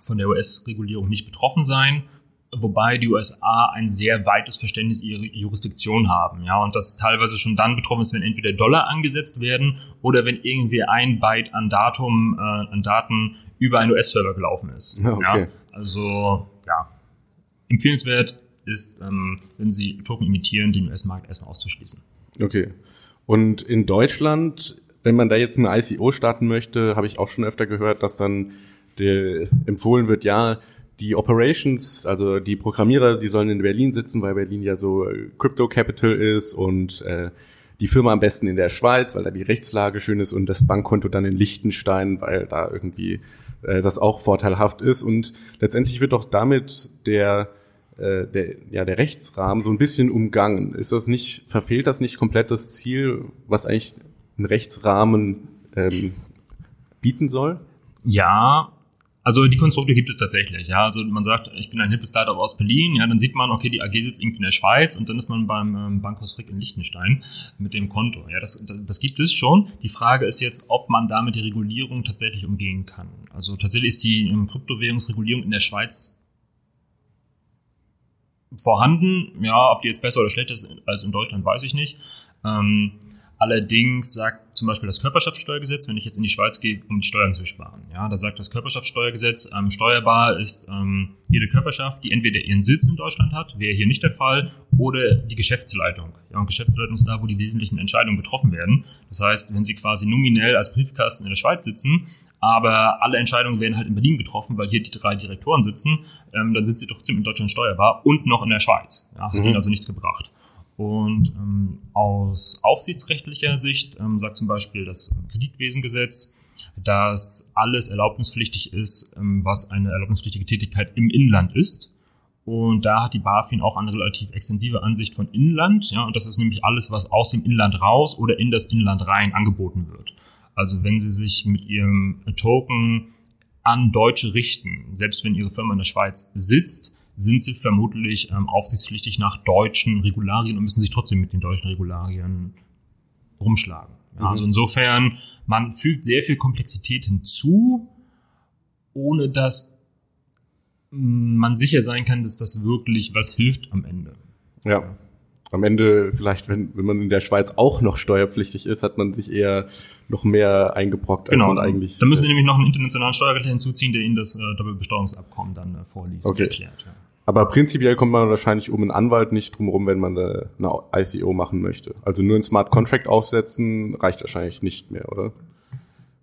von der US-Regulierung nicht betroffen sein, wobei die USA ein sehr weites Verständnis ihrer Jurisdiktion haben, ja, und das teilweise schon dann betroffen ist, wenn entweder Dollar angesetzt werden oder wenn irgendwie ein Byte an Datum, äh, an Daten über einen US-Server gelaufen ist. Okay. Ja, also, ja, empfehlenswert ist, ähm, wenn Sie Token imitieren, den US-Markt erstmal auszuschließen. Okay. Und in Deutschland, wenn man da jetzt ein ICO starten möchte, habe ich auch schon öfter gehört, dass dann der empfohlen wird, ja, die Operations, also die Programmierer, die sollen in Berlin sitzen, weil Berlin ja so äh, Crypto Capital ist und äh, die Firma am besten in der Schweiz, weil da die Rechtslage schön ist und das Bankkonto dann in Liechtenstein, weil da irgendwie äh, das auch vorteilhaft ist. Und letztendlich wird doch damit der äh, der, ja, der Rechtsrahmen so ein bisschen umgangen. Ist das nicht, verfehlt das nicht komplett das Ziel, was eigentlich ein Rechtsrahmen ähm, bieten soll? Ja, also die Konstrukte gibt es tatsächlich, ja. Also man sagt, ich bin ein hippes Startup aus Berlin, ja, dann sieht man, okay, die AG sitzt irgendwie in der Schweiz und dann ist man beim ähm, Bankhaus Frick in Liechtenstein mit dem Konto. Ja, das, das gibt es schon. Die Frage ist jetzt, ob man damit die Regulierung tatsächlich umgehen kann. Also tatsächlich ist die ähm, Kryptowährungsregulierung in der Schweiz vorhanden. Ja, ob die jetzt besser oder schlechter ist als in Deutschland, weiß ich nicht. Ähm, allerdings sagt zum Beispiel das Körperschaftssteuergesetz, wenn ich jetzt in die Schweiz gehe, um die Steuern zu sparen. Ja, da sagt das Körperschaftssteuergesetz, ähm, steuerbar ist ähm, jede Körperschaft, die entweder ihren Sitz in Deutschland hat, wäre hier nicht der Fall, oder die Geschäftsleitung. Ja, und Geschäftsleitung ist da, wo die wesentlichen Entscheidungen getroffen werden. Das heißt, wenn Sie quasi nominell als Briefkasten in der Schweiz sitzen, aber alle Entscheidungen werden halt in Berlin getroffen, weil hier die drei Direktoren sitzen, ähm, dann sind sie trotzdem in Deutschland steuerbar und noch in der Schweiz. Ja, hat mhm. ihnen also nichts gebracht. Und ähm, aus aufsichtsrechtlicher Sicht ähm, sagt zum Beispiel das Kreditwesengesetz, dass alles erlaubnispflichtig ist, ähm, was eine erlaubnispflichtige Tätigkeit im Inland ist. Und da hat die BaFin auch eine relativ extensive Ansicht von Inland. Ja, und das ist nämlich alles, was aus dem Inland raus oder in das Inland rein angeboten wird. Also wenn Sie sich mit Ihrem Token an Deutsche richten, selbst wenn Ihre Firma in der Schweiz sitzt, sind Sie vermutlich ähm, aufsichtspflichtig nach deutschen Regularien und müssen sich trotzdem mit den deutschen Regularien rumschlagen. Ja, mhm. Also insofern, man fügt sehr viel Komplexität hinzu, ohne dass man sicher sein kann, dass das wirklich was hilft am Ende. Ja am Ende vielleicht, wenn, wenn man in der Schweiz auch noch steuerpflichtig ist, hat man sich eher noch mehr eingebrockt, als genau. man eigentlich. Da müssen Sie nämlich noch einen internationalen Steuerrechtler hinzuziehen, der Ihnen das äh, Doppelbesteuerungsabkommen dann äh, vorliest okay. und erklärt. Ja. Aber prinzipiell kommt man wahrscheinlich um einen Anwalt nicht drum rum, wenn man eine, eine ICO machen möchte. Also nur ein Smart Contract aufsetzen reicht wahrscheinlich nicht mehr, oder?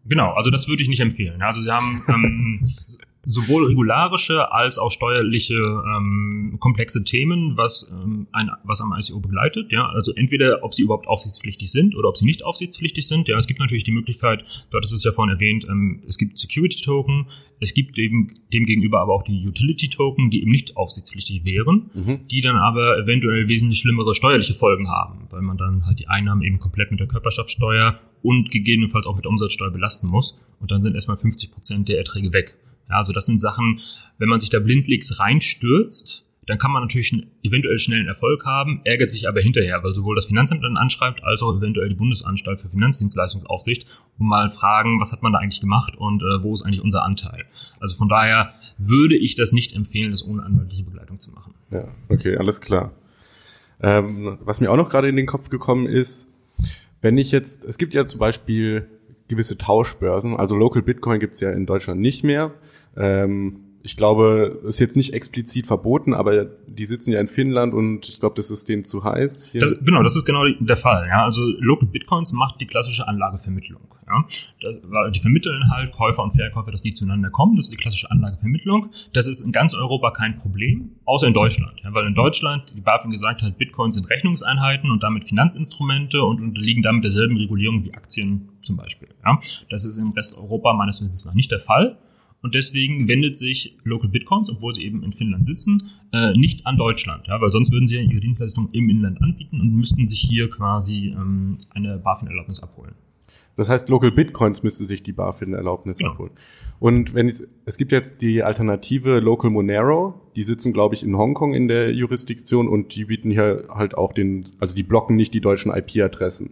Genau, also das würde ich nicht empfehlen. Also Sie haben ähm, sowohl regularische als auch steuerliche ähm, komplexe Themen, was, ähm, ein, was am ICO begleitet. Ja, also entweder ob sie überhaupt aufsichtspflichtig sind oder ob sie nicht aufsichtspflichtig sind. Ja, es gibt natürlich die Möglichkeit, dort ist es ja vorhin erwähnt, ähm, es gibt Security Token, es gibt dem, dem gegenüber aber auch die Utility Token, die eben nicht aufsichtspflichtig wären, mhm. die dann aber eventuell wesentlich schlimmere steuerliche Folgen haben, weil man dann halt die Einnahmen eben komplett mit der Körperschaftssteuer und gegebenenfalls auch mit der Umsatzsteuer belasten muss. Und dann sind erstmal 50 Prozent der Erträge weg. Ja, also das sind Sachen, wenn man sich da blindlings reinstürzt, dann kann man natürlich eventuell schnellen Erfolg haben, ärgert sich aber hinterher, weil sowohl das Finanzamt dann anschreibt, als auch eventuell die Bundesanstalt für Finanzdienstleistungsaufsicht und mal fragen, was hat man da eigentlich gemacht und äh, wo ist eigentlich unser Anteil. Also von daher würde ich das nicht empfehlen, das ohne anwaltliche Begleitung zu machen. Ja, okay, alles klar. Ähm, was mir auch noch gerade in den Kopf gekommen ist, wenn ich jetzt, es gibt ja zum Beispiel gewisse Tauschbörsen, also Local Bitcoin gibt's ja in Deutschland nicht mehr. Ähm, ich glaube, ist jetzt nicht explizit verboten, aber die sitzen ja in Finnland und ich glaube, das ist denen zu heiß. Das, genau, das ist genau der Fall. Ja. Also Local Bitcoins macht die klassische Anlagevermittlung. Ja. Das, die vermitteln halt Käufer und Verkäufer, dass die zueinander kommen. Das ist die klassische Anlagevermittlung. Das ist in ganz Europa kein Problem, außer in Deutschland. Ja, weil in Deutschland die BaFin gesagt hat, Bitcoins sind Rechnungseinheiten und damit Finanzinstrumente und unterliegen damit derselben Regulierung wie Aktien zum Beispiel. Ja. Das ist im Rest Europa meines Wissens noch nicht der Fall. Und deswegen wendet sich Local Bitcoins, obwohl sie eben in Finnland sitzen, äh, nicht an Deutschland, ja, weil sonst würden sie ja ihre Dienstleistung im Inland anbieten und müssten sich hier quasi ähm, eine BaFin-Erlaubnis abholen. Das heißt, Local Bitcoins müsste sich die BaFin-Erlaubnis genau. abholen. Und wenn es, es gibt jetzt die Alternative Local Monero, die sitzen, glaube ich, in Hongkong in der Jurisdiktion und die bieten hier halt auch den, also die blocken nicht die deutschen IP-Adressen.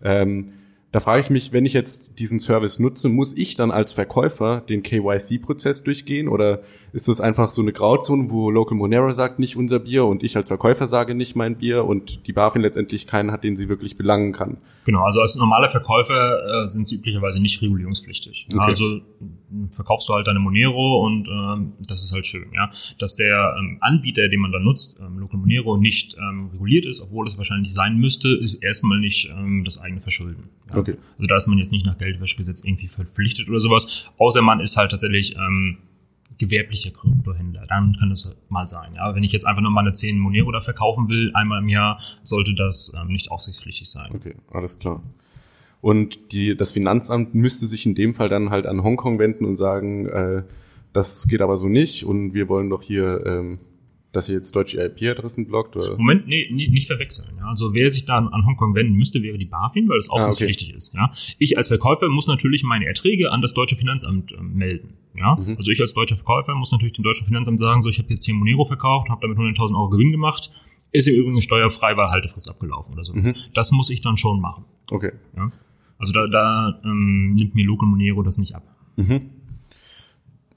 Ähm, da frage ich mich, wenn ich jetzt diesen Service nutze, muss ich dann als Verkäufer den KYC-Prozess durchgehen oder ist das einfach so eine Grauzone, wo Local Monero sagt, nicht unser Bier und ich als Verkäufer sage nicht mein Bier und die BaFin letztendlich keinen hat, den sie wirklich belangen kann? Genau, also als normaler Verkäufer äh, sind sie üblicherweise nicht regulierungspflichtig. Okay. Also verkaufst du halt deine Monero und ähm, das ist halt schön, ja. Dass der ähm, Anbieter, den man da nutzt, ähm, Local Monero, nicht ähm, reguliert ist, obwohl es wahrscheinlich sein müsste, ist erstmal nicht ähm, das eigene Verschulden. Ja? Okay. Also da ist man jetzt nicht nach Geldwäschegesetz irgendwie verpflichtet oder sowas, außer man ist halt tatsächlich ähm, gewerblicher Kryptohändler, dann kann das mal sein. Ja, wenn ich jetzt einfach nur meine 10 Monero da verkaufen will, einmal im Jahr, sollte das ähm, nicht aufsichtspflichtig sein. Okay, alles klar. Und die, das Finanzamt müsste sich in dem Fall dann halt an Hongkong wenden und sagen, äh, das geht aber so nicht und wir wollen doch hier, ähm, dass ihr jetzt deutsche IP-Adressen blockt? Oder? Moment, nee, nee, nicht verwechseln. Ja. Also wer sich da an Hongkong wenden müsste, wäre die BaFin, weil das aufsichtspflichtig ah, okay. ist. Ja. Ich als Verkäufer muss natürlich meine Erträge an das deutsche Finanzamt äh, melden. Ja. Mhm. Also ich als deutscher Verkäufer muss natürlich dem deutschen Finanzamt sagen, so ich habe jetzt 10 Monero verkauft, habe damit 100.000 Euro Gewinn gemacht, ist im Übrigen steuerfrei, weil Haltefrist abgelaufen oder sowas. Mhm. Das muss ich dann schon machen. Okay. Ja. Also da, da ähm, nimmt mir Local Monero das nicht ab. Mhm.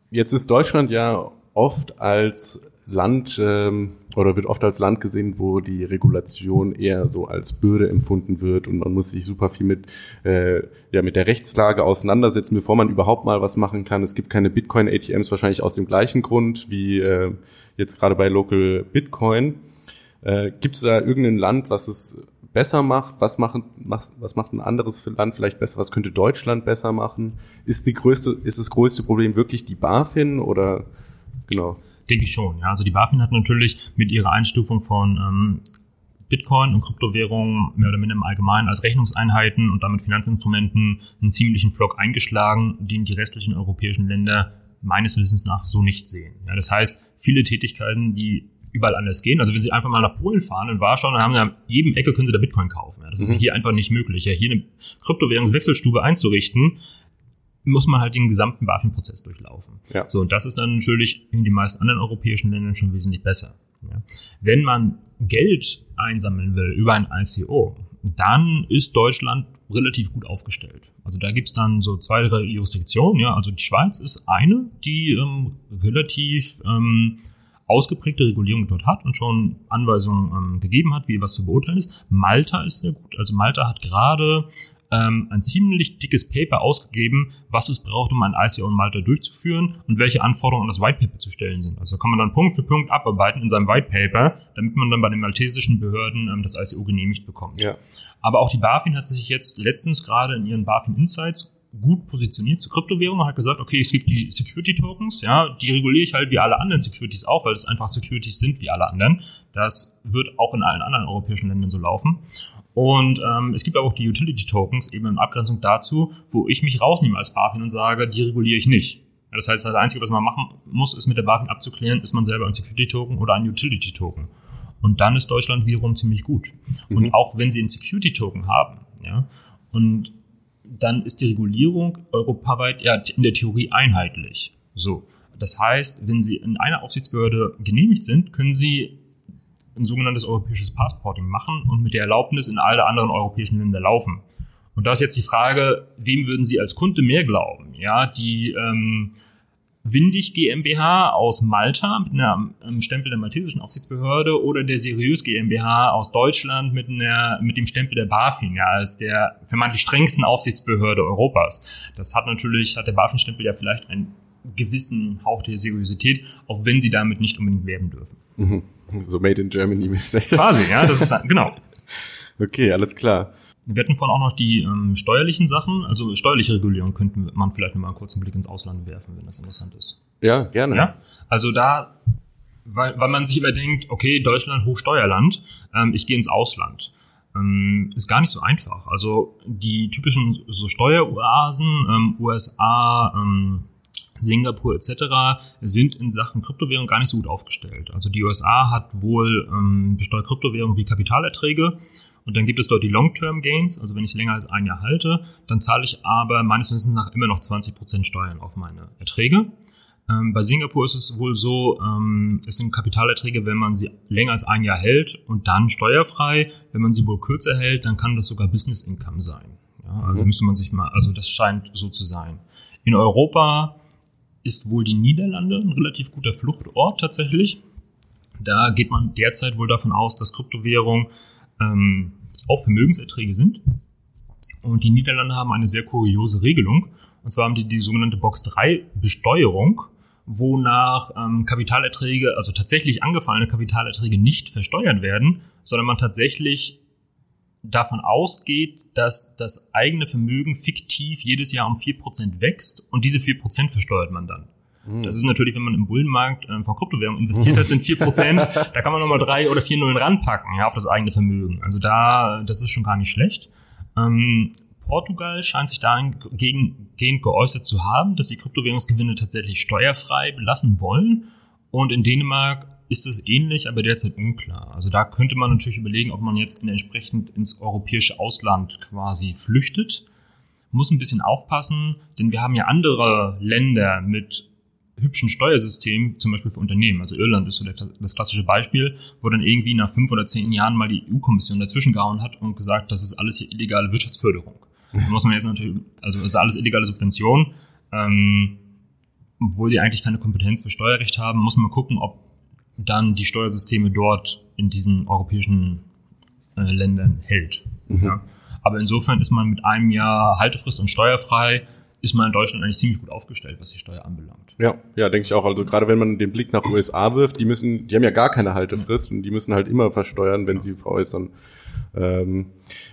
Jetzt ist Deutschland ja oft als Land ähm, oder wird oft als Land gesehen, wo die Regulation eher so als Bürde empfunden wird und man muss sich super viel mit äh, ja mit der Rechtslage auseinandersetzen, bevor man überhaupt mal was machen kann. Es gibt keine Bitcoin-ATMs wahrscheinlich aus dem gleichen Grund wie äh, jetzt gerade bei Local Bitcoin. Äh, gibt es da irgendein Land, was es besser macht? Was, machen, was macht ein anderes Land vielleicht besser? Was könnte Deutschland besser machen? Ist, die größte, ist das größte Problem wirklich die BaFin oder genau? Denke ich schon. Ja. Also die BaFin hat natürlich mit ihrer Einstufung von ähm, Bitcoin und Kryptowährungen mehr oder minder im Allgemeinen als Rechnungseinheiten und damit Finanzinstrumenten einen ziemlichen Flock eingeschlagen, den die restlichen europäischen Länder meines Wissens nach so nicht sehen. Ja, das heißt, viele Tätigkeiten, die überall anders gehen. Also wenn Sie einfach mal nach Polen fahren, in Warschau, dann haben Sie an jedem Ecke können Sie da Bitcoin kaufen. Ja, das ist mhm. hier einfach nicht möglich. Ja, hier eine Kryptowährungswechselstube einzurichten, muss man halt den gesamten BaFin-Prozess durchlaufen. Ja. So, und das ist dann natürlich in den meisten anderen europäischen Ländern schon wesentlich besser. Ja. Wenn man Geld einsammeln will über ein ICO, dann ist Deutschland relativ gut aufgestellt. Also da gibt's dann so zwei, drei Jurisdiktionen. Ja. Also die Schweiz ist eine, die ähm, relativ ähm, ausgeprägte Regulierung dort hat und schon Anweisungen ähm, gegeben hat, wie was zu beurteilen ist. Malta ist sehr gut. Also Malta hat gerade ähm, ein ziemlich dickes Paper ausgegeben, was es braucht, um ein ICO in Malta durchzuführen und welche Anforderungen an das White Paper zu stellen sind. Also kann man dann Punkt für Punkt abarbeiten in seinem White Paper, damit man dann bei den maltesischen Behörden ähm, das ICO genehmigt bekommt. Ja. Aber auch die BaFin hat sich jetzt letztens gerade in ihren BaFin Insights gut positioniert zur Kryptowährung und hat gesagt, okay, es gibt die Security Tokens, ja, die reguliere ich halt wie alle anderen Securities auch, weil es einfach Securities sind wie alle anderen. Das wird auch in allen anderen europäischen Ländern so laufen. Und ähm, es gibt aber auch die Utility Tokens, eben in Abgrenzung dazu, wo ich mich rausnehme als BaFin und sage, die reguliere ich nicht. Das heißt, das Einzige, was man machen muss, ist mit der BaFin abzuklären, ist man selber ein Security Token oder ein Utility Token. Und dann ist Deutschland wiederum ziemlich gut. Mhm. Und auch wenn sie einen Security Token haben, ja, und dann ist die Regulierung europaweit ja in der Theorie einheitlich. So. Das heißt, wenn Sie in einer Aufsichtsbehörde genehmigt sind, können Sie ein sogenanntes europäisches Passporting machen und mit der Erlaubnis in alle anderen europäischen Länder laufen. Und da ist jetzt die Frage, wem würden Sie als Kunde mehr glauben? Ja, die ähm, Windig GmbH aus Malta mit einem Stempel der maltesischen Aufsichtsbehörde oder der Seriös GmbH aus Deutschland mit, einer, mit dem Stempel der BaFin, ja, als der vermeintlich strengsten Aufsichtsbehörde Europas. Das hat natürlich, hat der BaFin-Stempel ja vielleicht einen gewissen Hauch der Seriosität, auch wenn sie damit nicht unbedingt werben dürfen. Mhm. So made in Germany. Quasi, ja, das ist dann, genau. Okay, alles klar. Wir hatten vorhin auch noch die ähm, steuerlichen Sachen, also steuerliche Regulierung könnten man vielleicht noch mal einen kurzen Blick ins Ausland werfen, wenn das interessant ist. Ja, gerne. Ja, also da, weil, weil man sich immer denkt, okay, Deutschland Hochsteuerland, ähm, ich gehe ins Ausland. Ähm, ist gar nicht so einfach. Also die typischen so Steueroasen, ähm, USA, ähm, Singapur etc. sind in Sachen Kryptowährung gar nicht so gut aufgestellt. Also die USA hat wohl ähm, besteuert Kryptowährung wie Kapitalerträge und dann gibt es dort die Long-Term Gains, also wenn ich es länger als ein Jahr halte, dann zahle ich aber meines Wissens nach immer noch 20% Steuern auf meine Erträge. Ähm, bei Singapur ist es wohl so, ähm, es sind Kapitalerträge, wenn man sie länger als ein Jahr hält und dann steuerfrei. Wenn man sie wohl kürzer hält, dann kann das sogar Business Income sein. Ja, also mhm. müsste man sich mal, also das scheint so zu sein. In Europa ist wohl die Niederlande ein relativ guter Fluchtort tatsächlich. Da geht man derzeit wohl davon aus, dass Kryptowährung ähm, auch Vermögenserträge sind. Und die Niederlande haben eine sehr kuriose Regelung. Und zwar haben die die sogenannte Box 3 Besteuerung, wonach ähm, Kapitalerträge, also tatsächlich angefallene Kapitalerträge nicht versteuert werden, sondern man tatsächlich davon ausgeht, dass das eigene Vermögen fiktiv jedes Jahr um 4% wächst und diese 4% versteuert man dann. Das ist natürlich, wenn man im Bullenmarkt äh, von Kryptowährungen investiert hat, sind vier Prozent, da kann man nochmal drei oder vier Nullen ranpacken, ja, auf das eigene Vermögen. Also da, das ist schon gar nicht schlecht. Ähm, Portugal scheint sich dahingehend geäußert zu haben, dass sie Kryptowährungsgewinne tatsächlich steuerfrei belassen wollen. Und in Dänemark ist es ähnlich, aber derzeit unklar. Also da könnte man natürlich überlegen, ob man jetzt in entsprechend ins europäische Ausland quasi flüchtet. Muss ein bisschen aufpassen, denn wir haben ja andere Länder mit hübschen Steuersystem, zum Beispiel für Unternehmen. Also Irland ist so der, das klassische Beispiel, wo dann irgendwie nach fünf oder zehn Jahren mal die EU-Kommission dazwischen gehauen hat und gesagt, das ist alles hier illegale Wirtschaftsförderung. Da muss man jetzt natürlich, also das ist alles illegale Subvention. Ähm, obwohl die eigentlich keine Kompetenz für Steuerrecht haben, muss man gucken, ob dann die Steuersysteme dort in diesen europäischen äh, Ländern hält. Mhm. Ja. Aber insofern ist man mit einem Jahr Haltefrist und steuerfrei ist man in Deutschland eigentlich ziemlich gut aufgestellt, was die Steuer anbelangt. Ja, ja, denke ich auch. Also gerade wenn man den Blick nach USA wirft, die müssen, die haben ja gar keine Haltefrist und die müssen halt immer versteuern, wenn ja. sie veräußern. Ähm,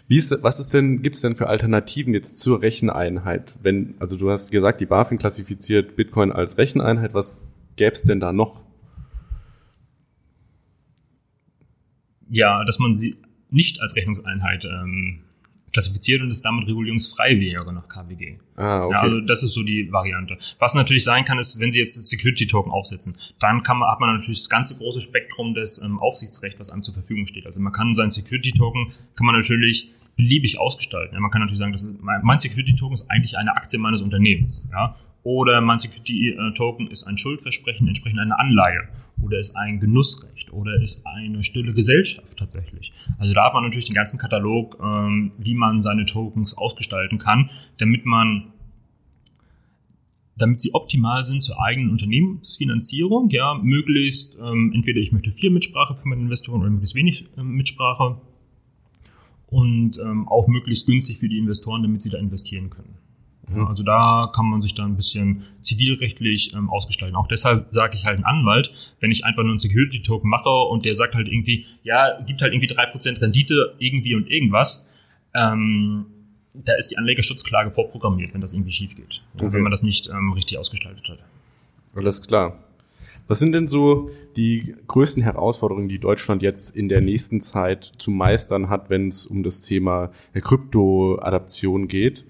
wie ist, was ist denn, gibt es denn für Alternativen jetzt zur Recheneinheit? Wenn, also du hast gesagt, die BaFin klassifiziert Bitcoin als Recheneinheit, was gäbe es denn da noch? Ja, dass man sie nicht als Rechnungseinheit ähm, klassifiziert und ist damit regulierungsfrei wäre nach KWG. Ah, okay. Ja, also das ist so die Variante. Was natürlich sein kann, ist, wenn Sie jetzt Security Token aufsetzen, dann kann man, hat man natürlich das ganze große Spektrum des ähm, Aufsichtsrechts, was einem zur Verfügung steht. Also man kann sein Security Token, kann man natürlich beliebig ausgestalten. Ja, man kann natürlich sagen, das ist, mein Security Token ist eigentlich eine Aktie meines Unternehmens. Ja? Oder mein Security äh, Token ist ein Schuldversprechen entsprechend einer Anleihe oder ist ein Genussrecht oder ist eine stille Gesellschaft tatsächlich. Also da hat man natürlich den ganzen Katalog, ähm, wie man seine Tokens ausgestalten kann, damit man damit sie optimal sind zur eigenen Unternehmensfinanzierung, ja, möglichst ähm, entweder ich möchte viel Mitsprache für meine Investoren oder möglichst wenig ähm, Mitsprache und ähm, auch möglichst günstig für die Investoren, damit sie da investieren können. Ja, also da kann man sich dann ein bisschen zivilrechtlich ähm, ausgestalten. Auch deshalb sage ich halt einen Anwalt, wenn ich einfach nur einen Security-Token mache und der sagt halt irgendwie, ja, gibt halt irgendwie drei Prozent Rendite irgendwie und irgendwas, ähm, da ist die Anlegerschutzklage vorprogrammiert, wenn das irgendwie schief geht. Okay. Wenn man das nicht ähm, richtig ausgestaltet hat. Alles klar. Was sind denn so die größten Herausforderungen, die Deutschland jetzt in der nächsten Zeit zu meistern hat, wenn es um das Thema Krypto-Adaption geht?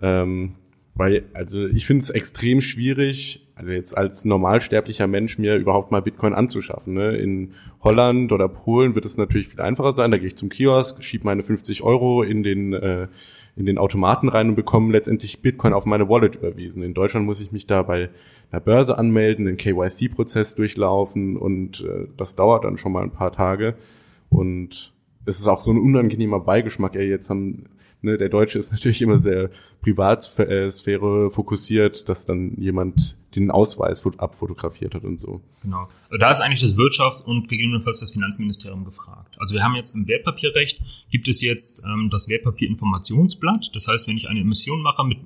Ähm, weil, also ich finde es extrem schwierig, also jetzt als normalsterblicher Mensch mir überhaupt mal Bitcoin anzuschaffen. Ne? In Holland oder Polen wird es natürlich viel einfacher sein. Da gehe ich zum Kiosk, schiebe meine 50 Euro in den äh, in den Automaten rein und bekomme letztendlich Bitcoin auf meine Wallet überwiesen. In Deutschland muss ich mich da bei einer Börse anmelden, den KYC-Prozess durchlaufen und äh, das dauert dann schon mal ein paar Tage. Und es ist auch so ein unangenehmer Beigeschmack. Ja, jetzt haben ne, der Deutsche ist natürlich immer sehr Privatsphäre fokussiert, dass dann jemand den Ausweis abfotografiert hat und so. Genau. Also da ist eigentlich das Wirtschafts- und gegebenenfalls das Finanzministerium gefragt. Also wir haben jetzt im Wertpapierrecht gibt es jetzt ähm, das Wertpapierinformationsblatt. Das heißt, wenn ich eine Emission mache mit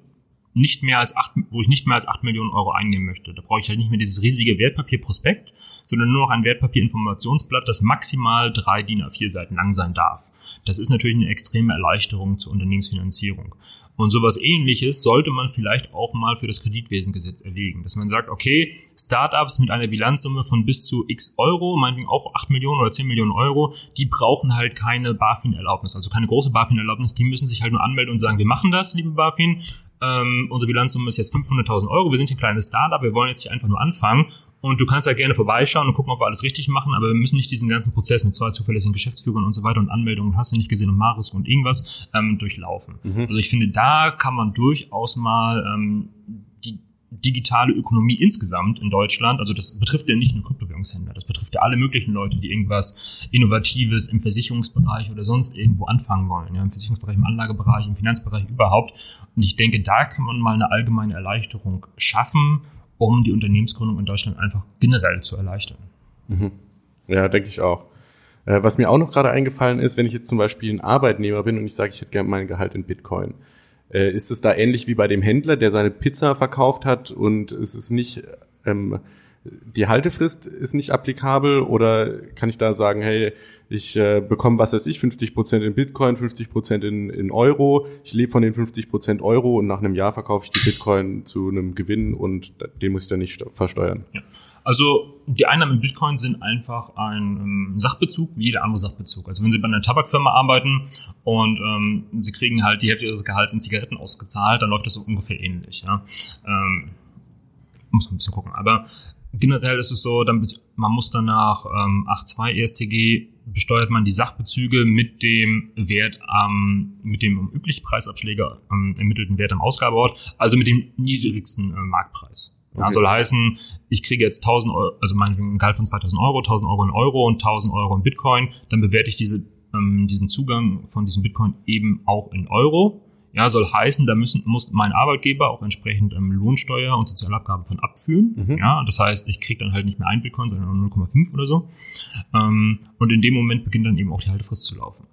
nicht mehr als acht, wo ich nicht mehr als acht Millionen Euro einnehmen möchte. Da brauche ich halt nicht mehr dieses riesige Wertpapierprospekt, sondern nur noch ein Wertpapierinformationsblatt, das maximal drei DIN A4 Seiten lang sein darf. Das ist natürlich eine extreme Erleichterung zur Unternehmensfinanzierung. Und sowas ähnliches sollte man vielleicht auch mal für das Kreditwesengesetz erwägen. Dass man sagt, okay, Startups mit einer Bilanzsumme von bis zu x Euro, meinetwegen auch 8 Millionen oder 10 Millionen Euro, die brauchen halt keine BaFin-Erlaubnis, also keine große BaFin-Erlaubnis, die müssen sich halt nur anmelden und sagen, wir machen das, liebe BaFin, ähm, unsere Bilanzsumme ist jetzt 500.000 Euro, wir sind ein kleines Startup, wir wollen jetzt hier einfach nur anfangen und du kannst ja gerne vorbeischauen und gucken, ob wir alles richtig machen, aber wir müssen nicht diesen ganzen Prozess mit zwei zuverlässigen Geschäftsführern und so weiter und Anmeldungen, hast du nicht gesehen und Maris und irgendwas ähm, durchlaufen. Mhm. Also ich finde, da kann man durchaus mal ähm, die digitale Ökonomie insgesamt in Deutschland, also das betrifft ja nicht nur Kryptowährungshändler, das betrifft ja alle möglichen Leute, die irgendwas Innovatives im Versicherungsbereich oder sonst irgendwo anfangen wollen, ja, im Versicherungsbereich, im Anlagebereich, im Finanzbereich überhaupt. Und ich denke, da kann man mal eine allgemeine Erleichterung schaffen um die Unternehmensgründung in Deutschland einfach generell zu erleichtern. Mhm. Ja, denke ich auch. Äh, was mir auch noch gerade eingefallen ist, wenn ich jetzt zum Beispiel ein Arbeitnehmer bin und ich sage, ich hätte gerne mein Gehalt in Bitcoin, äh, ist es da ähnlich wie bei dem Händler, der seine Pizza verkauft hat und es ist nicht ähm, die Haltefrist ist nicht applikabel oder kann ich da sagen, hey, ich äh, bekomme, was weiß ich, 50 Prozent in Bitcoin, 50 Prozent in, in Euro, ich lebe von den 50 Prozent Euro und nach einem Jahr verkaufe ich die Bitcoin zu einem Gewinn und den muss ich dann nicht versteuern. Ja. Also die Einnahmen in Bitcoin sind einfach ein ähm, Sachbezug wie jeder andere Sachbezug. Also wenn Sie bei einer Tabakfirma arbeiten und ähm, Sie kriegen halt die Hälfte Ihres Gehalts in Zigaretten ausgezahlt, dann läuft das so ungefähr ähnlich. Ja? Ähm, muss man ein bisschen gucken. Aber Generell ist es so, dann, man muss dann nach ähm, 8.2 ESTG besteuert man die Sachbezüge mit dem Wert am, mit dem um übliche Preisabschläge ähm, ermittelten Wert am Ausgabeort, also mit dem niedrigsten äh, Marktpreis. Okay. Ja, soll heißen, ich kriege jetzt 1000 Euro, also meinetwegen ein Gehalt von 2000 Euro, 1000 Euro in Euro und 1000 Euro in Bitcoin, dann bewerte ich diese, ähm, diesen Zugang von diesem Bitcoin eben auch in Euro ja, soll heißen, da müssen, muss mein Arbeitgeber auch entsprechend ähm, Lohnsteuer und Sozialabgabe von abführen. Mhm. Ja, das heißt, ich kriege dann halt nicht mehr ein Bitcoin, sondern nur 0,5 oder so. Ähm, und in dem Moment beginnt dann eben auch die Haltefrist zu laufen.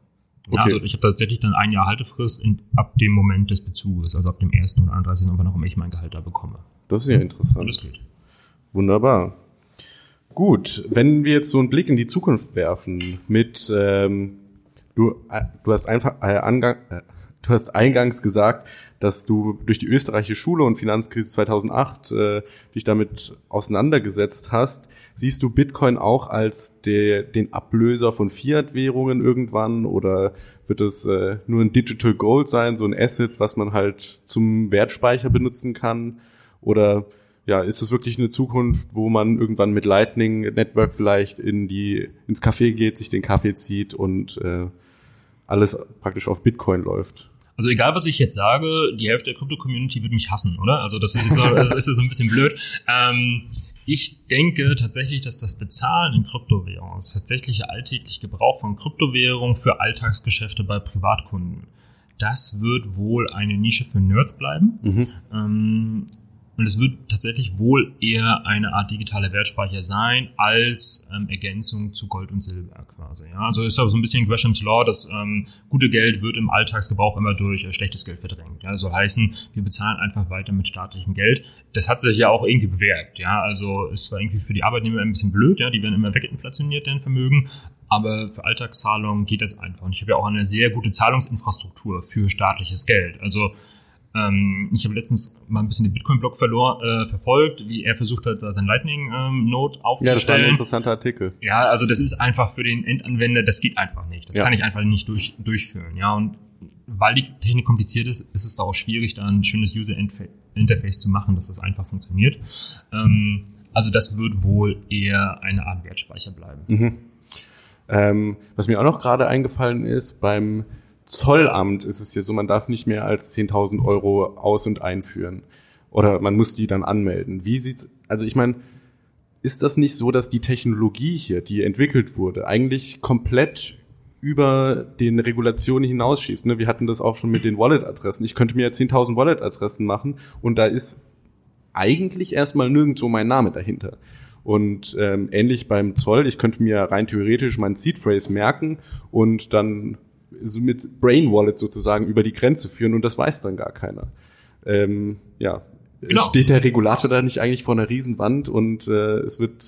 Ja, okay. also ich habe tatsächlich dann ein Jahr Haltefrist in, ab dem Moment des Bezuges, also ab dem 1. oder 31. wann auch immer ich mein Gehalt da bekomme. Das ist ja interessant. Und das geht. Wunderbar. Gut, wenn wir jetzt so einen Blick in die Zukunft werfen mit ähm, du, äh, du hast einfach äh, Angang, äh, Du hast eingangs gesagt, dass du durch die österreichische Schule und Finanzkrise 2008 äh, dich damit auseinandergesetzt hast. Siehst du Bitcoin auch als der, den Ablöser von Fiat-Währungen irgendwann oder wird es äh, nur ein Digital Gold sein, so ein Asset, was man halt zum Wertspeicher benutzen kann? Oder ja, ist es wirklich eine Zukunft, wo man irgendwann mit Lightning Network vielleicht in die ins Café geht, sich den Kaffee zieht und äh, alles praktisch auf Bitcoin läuft. Also egal, was ich jetzt sage, die Hälfte der Krypto-Community wird mich hassen, oder? Also das ist so, das ist so ein bisschen blöd. Ähm, ich denke tatsächlich, dass das Bezahlen in Kryptowährungen, das tatsächliche alltägliche Gebrauch von Kryptowährungen für Alltagsgeschäfte bei Privatkunden, das wird wohl eine Nische für Nerds bleiben. Mhm. Ähm, und es wird tatsächlich wohl eher eine Art digitale Wertspeicher sein, als ähm, Ergänzung zu Gold und Silber quasi. Ja? Also ist aber so ein bisschen Gresham's Law, das ähm, gute Geld wird im Alltagsgebrauch immer durch äh, schlechtes Geld verdrängt. Ja? soll heißen, wir bezahlen einfach weiter mit staatlichem Geld. Das hat sich ja auch irgendwie bewährt. Ja? Also ist zwar irgendwie für die Arbeitnehmer ein bisschen blöd, ja? die werden immer weginflationiert, deren Vermögen, aber für Alltagszahlungen geht das einfach. Und ich habe ja auch eine sehr gute Zahlungsinfrastruktur für staatliches Geld. Also ähm, ich habe letztens mal ein bisschen den Bitcoin-Blog äh, verfolgt, wie er versucht hat, da sein Lightning-Node ähm, aufzustellen. Ja, das war ein interessanter Artikel. Ja, also das ist einfach für den Endanwender, das geht einfach nicht. Das ja. kann ich einfach nicht durch, durchführen. Ja, und weil die Technik kompliziert ist, ist es da auch schwierig, da ein schönes User-Interface zu machen, dass das einfach funktioniert. Ähm, also das wird wohl eher eine Art Wertspeicher bleiben. Mhm. Ähm, was mir auch noch gerade eingefallen ist, beim Zollamt ist es ja so, man darf nicht mehr als 10.000 Euro aus- und einführen. Oder man muss die dann anmelden. Wie sieht's, also ich meine, ist das nicht so, dass die Technologie hier, die entwickelt wurde, eigentlich komplett über den Regulationen hinausschießt? Ne? Wir hatten das auch schon mit den Wallet-Adressen. Ich könnte mir 10.000 Wallet-Adressen machen und da ist eigentlich erstmal nirgendwo mein Name dahinter. Und ähm, ähnlich beim Zoll, ich könnte mir rein theoretisch meinen Seed Phrase merken und dann so mit Brain Wallet sozusagen über die Grenze führen und das weiß dann gar keiner. Ähm, ja, genau. steht der Regulator da nicht eigentlich vor einer Riesenwand und äh, es wird,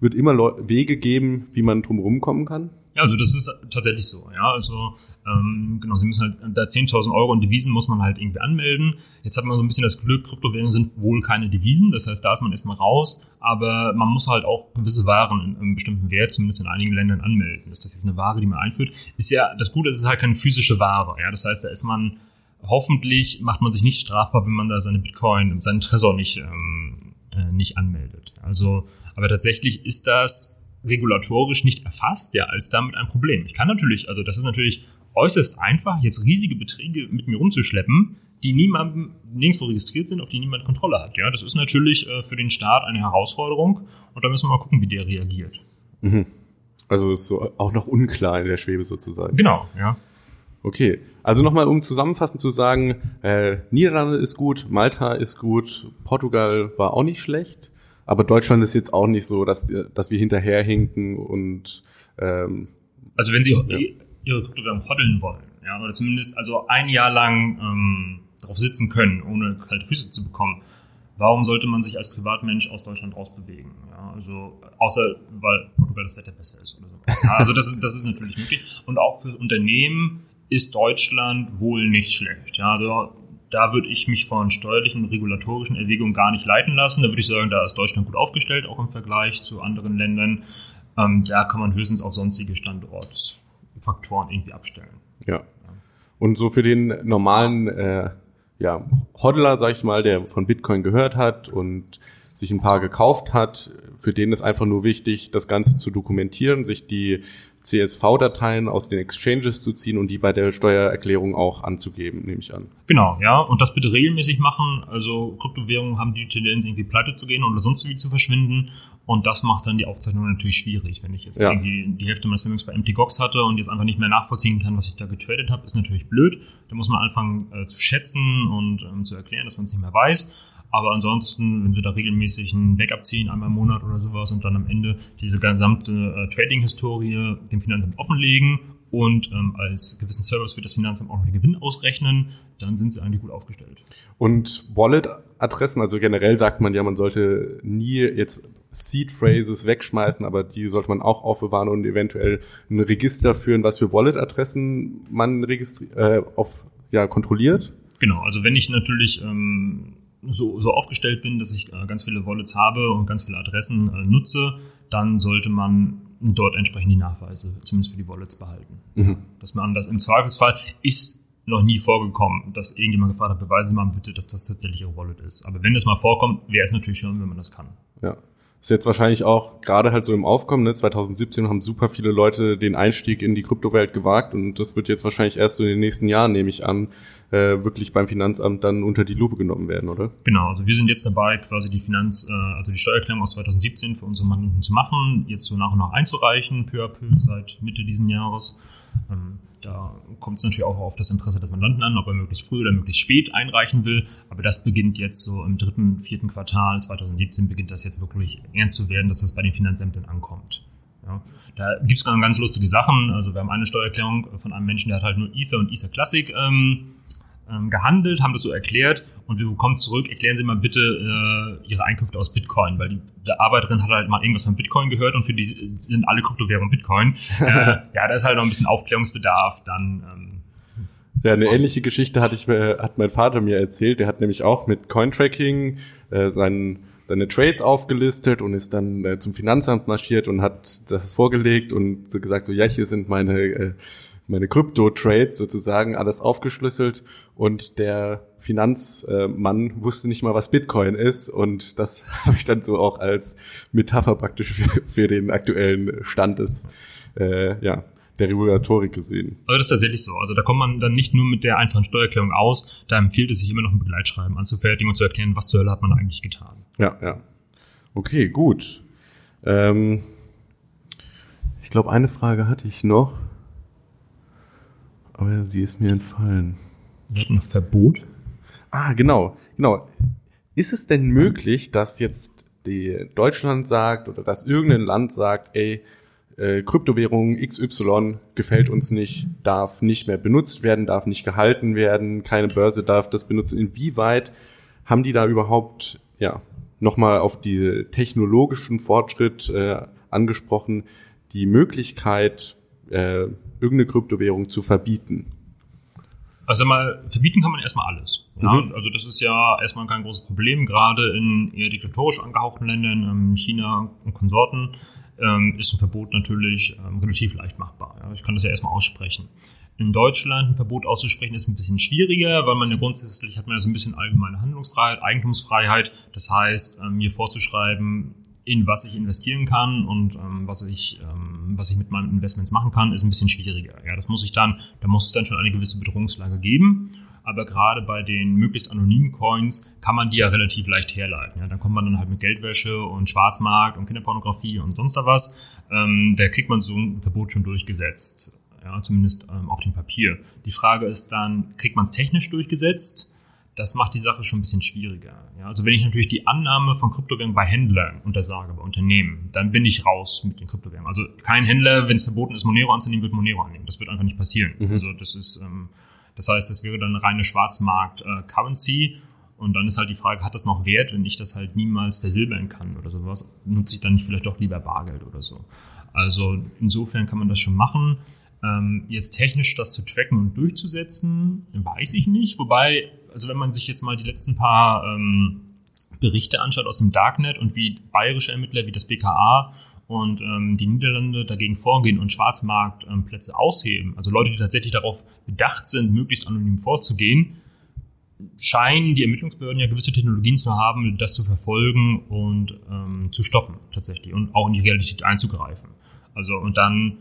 wird immer Leu Wege geben, wie man drum kommen kann? Ja, also das ist tatsächlich so. Ja, also ähm, genau, sie müssen halt da 10.000 Euro in Devisen muss man halt irgendwie anmelden. Jetzt hat man so ein bisschen das Glück, Kryptowährungen sind wohl keine Devisen, das heißt, da ist man erstmal raus. Aber man muss halt auch gewisse Waren in einem bestimmten Wert, zumindest in einigen Ländern, anmelden. Ist das jetzt eine Ware, die man einführt? Ist ja das Gute, es ist halt keine physische Ware. Ja, das heißt, da ist man hoffentlich macht man sich nicht strafbar, wenn man da seine Bitcoin und seinen Tresor nicht ähm, äh, nicht anmeldet. Also, aber tatsächlich ist das regulatorisch nicht erfasst, ja, als damit ein Problem. Ich kann natürlich, also das ist natürlich äußerst einfach, jetzt riesige Beträge mit mir rumzuschleppen, die niemandem nirgendwo registriert sind, auf die niemand Kontrolle hat. Ja, das ist natürlich äh, für den Staat eine Herausforderung und da müssen wir mal gucken, wie der reagiert. Mhm. Also ist so auch noch unklar in der Schwebe sozusagen. Genau, ja. Okay, also nochmal, um zusammenfassend zu sagen, äh, Niederlande ist gut, Malta ist gut, Portugal war auch nicht schlecht. Aber Deutschland ist jetzt auch nicht so, dass, dass wir hinterherhinken und ähm, Also wenn Sie ja. Ihre Kryptowährung hoddeln wollen, ja, oder zumindest also ein Jahr lang ähm, drauf sitzen können, ohne kalte Füße zu bekommen, warum sollte man sich als Privatmensch aus Deutschland rausbewegen? Ja, also außer weil Portugal das Wetter besser ist oder so. Ja, also das ist, das ist natürlich möglich. Und auch für Unternehmen ist Deutschland wohl nicht schlecht. Ja, also da würde ich mich von steuerlichen, regulatorischen Erwägungen gar nicht leiten lassen. Da würde ich sagen, da ist Deutschland gut aufgestellt, auch im Vergleich zu anderen Ländern. Ähm, da kann man höchstens auf sonstige Standortfaktoren irgendwie abstellen. Ja. Und so für den normalen äh, ja, Hodler, sag ich mal, der von Bitcoin gehört hat und sich ein paar gekauft hat, für den ist einfach nur wichtig, das Ganze zu dokumentieren, sich die CSV-Dateien aus den Exchanges zu ziehen und die bei der Steuererklärung auch anzugeben, nehme ich an. Genau, ja. Und das bitte regelmäßig machen. Also Kryptowährungen haben die Tendenz, irgendwie pleite zu gehen oder sonst wie zu verschwinden. Und das macht dann die Aufzeichnung natürlich schwierig. Wenn ich jetzt ja. irgendwie die Hälfte meines Vermögens bei MTGOX hatte und jetzt einfach nicht mehr nachvollziehen kann, was ich da getradet habe, ist natürlich blöd. Da muss man anfangen äh, zu schätzen und ähm, zu erklären, dass man es nicht mehr weiß. Aber ansonsten, wenn wir da regelmäßig ein Backup ziehen, einmal im Monat oder sowas und dann am Ende diese gesamte äh, Trading-Historie dem Finanzamt offenlegen und ähm, als gewissen Service für das Finanzamt auch noch den Gewinn ausrechnen, dann sind sie eigentlich gut aufgestellt. Und Wallet-Adressen, also generell sagt man ja, man sollte nie jetzt Seed-Phrases wegschmeißen, aber die sollte man auch aufbewahren und eventuell ein Register führen, was für Wallet-Adressen man registriert, äh, auf, ja, kontrolliert. Genau, also wenn ich natürlich ähm, so, so aufgestellt bin, dass ich äh, ganz viele Wallets habe und ganz viele Adressen äh, nutze, dann sollte man dort entsprechend die Nachweise, zumindest für die Wallets, behalten. Mhm. Dass man das im Zweifelsfall ist noch nie vorgekommen, dass irgendjemand gefragt hat, beweisen Sie mal bitte, dass das tatsächlich Ihre Wallet ist. Aber wenn das mal vorkommt, wäre es natürlich schön, wenn man das kann. Ja. Ist jetzt wahrscheinlich auch gerade halt so im Aufkommen, ne? 2017 haben super viele Leute den Einstieg in die Kryptowelt gewagt und das wird jetzt wahrscheinlich erst so in den nächsten Jahren, nehme ich an, äh, wirklich beim Finanzamt dann unter die Lupe genommen werden, oder? Genau, also wir sind jetzt dabei, quasi die Finanz, äh, also die Steuererklärung aus 2017 für unsere Mandanten zu machen, jetzt so nach und nach einzureichen, peu à peu seit Mitte diesen Jahres. Ähm, da kommt es natürlich auch auf das Interesse des Mandanten an, ob er möglichst früh oder möglichst spät einreichen will. Aber das beginnt jetzt so im dritten, vierten Quartal 2017 beginnt das jetzt wirklich ernst zu werden, dass das bei den Finanzämtern ankommt. Ja, da gibt es ganz lustige Sachen. Also wir haben eine Steuererklärung von einem Menschen, der hat halt nur Ether und Ether Classic ähm, ähm, gehandelt, haben das so erklärt und wir bekommen zurück, erklären Sie mal bitte äh, Ihre Einkünfte aus Bitcoin, weil die, die Arbeiterin hat halt mal irgendwas von Bitcoin gehört und für die sind alle Kryptowährungen Bitcoin. äh, ja, da ist halt noch ein bisschen Aufklärungsbedarf, dann ähm, ja, eine ähnliche Geschichte hatte ich, hat mein Vater mir erzählt. Der hat nämlich auch mit Cointracking äh, seinen, seine Trades aufgelistet und ist dann äh, zum Finanzamt marschiert und hat das vorgelegt und so gesagt, so ja, hier sind meine äh, meine Krypto-Trades sozusagen alles aufgeschlüsselt und der Finanzmann wusste nicht mal, was Bitcoin ist und das habe ich dann so auch als Metapher praktisch für, für den aktuellen Stand des, äh, ja, der Regulatorik gesehen. Also das ist tatsächlich so. Also da kommt man dann nicht nur mit der einfachen Steuererklärung aus, da empfiehlt es sich immer noch ein Begleitschreiben anzufertigen und zu erklären, was zur Hölle hat man eigentlich getan. Ja, ja. Okay, gut. Ähm, ich glaube, eine Frage hatte ich noch. Aber sie ist mir entfallen. Wir hatten noch Verbot. Ah, genau, genau. Ist es denn möglich, dass jetzt die Deutschland sagt oder dass irgendein Land sagt, ey, äh, Kryptowährung XY gefällt uns nicht, darf nicht mehr benutzt werden, darf nicht gehalten werden, keine Börse darf das benutzen. Inwieweit haben die da überhaupt, ja, nochmal auf die technologischen Fortschritt äh, angesprochen, die Möglichkeit, äh, irgendeine Kryptowährung zu verbieten? Also mal, verbieten kann man erstmal alles. Ja? Mhm. Also das ist ja erstmal kein großes Problem, gerade in eher diktatorisch angehauchten Ländern, ähm, China und Konsorten, ähm, ist ein Verbot natürlich ähm, relativ leicht machbar. Ich kann das ja erstmal aussprechen. In Deutschland ein Verbot auszusprechen ist ein bisschen schwieriger, weil man ja grundsätzlich hat man ja so ein bisschen allgemeine Handlungsfreiheit, Eigentumsfreiheit. Das heißt, mir vorzuschreiben, in was ich investieren kann und ähm, was ich ähm, was ich mit meinen Investments machen kann, ist ein bisschen schwieriger. Ja, das muss ich dann, da muss es dann schon eine gewisse Bedrohungslage geben. Aber gerade bei den möglichst anonymen Coins kann man die ja relativ leicht herleiten. Ja, dann kommt man dann halt mit Geldwäsche und Schwarzmarkt und Kinderpornografie und sonst da was. Ähm, da kriegt man so ein Verbot schon durchgesetzt. Ja, zumindest ähm, auf dem Papier. Die Frage ist dann, kriegt man es technisch durchgesetzt? Das macht die Sache schon ein bisschen schwieriger. Ja, also wenn ich natürlich die Annahme von Kryptowährungen bei Händlern untersage, bei Unternehmen, dann bin ich raus mit den Kryptowährungen. Also kein Händler, wenn es verboten ist, Monero anzunehmen, wird Monero annehmen. Das wird einfach nicht passieren. Mhm. Also das ist, ähm, das heißt, das wäre dann eine reine Schwarzmarkt-Currency. Äh, und dann ist halt die Frage, hat das noch Wert, wenn ich das halt niemals versilbern kann oder sowas? Nutze ich dann nicht vielleicht doch lieber Bargeld oder so? Also insofern kann man das schon machen. Ähm, jetzt technisch das zu tracken und durchzusetzen, weiß ich nicht. Wobei also wenn man sich jetzt mal die letzten paar ähm, Berichte anschaut aus dem Darknet und wie bayerische Ermittler wie das BKA und ähm, die Niederlande dagegen vorgehen und Schwarzmarktplätze ähm, ausheben, also Leute, die tatsächlich darauf bedacht sind, möglichst anonym vorzugehen, scheinen die Ermittlungsbehörden ja gewisse Technologien zu haben, das zu verfolgen und ähm, zu stoppen tatsächlich und auch in die Realität einzugreifen. Also und dann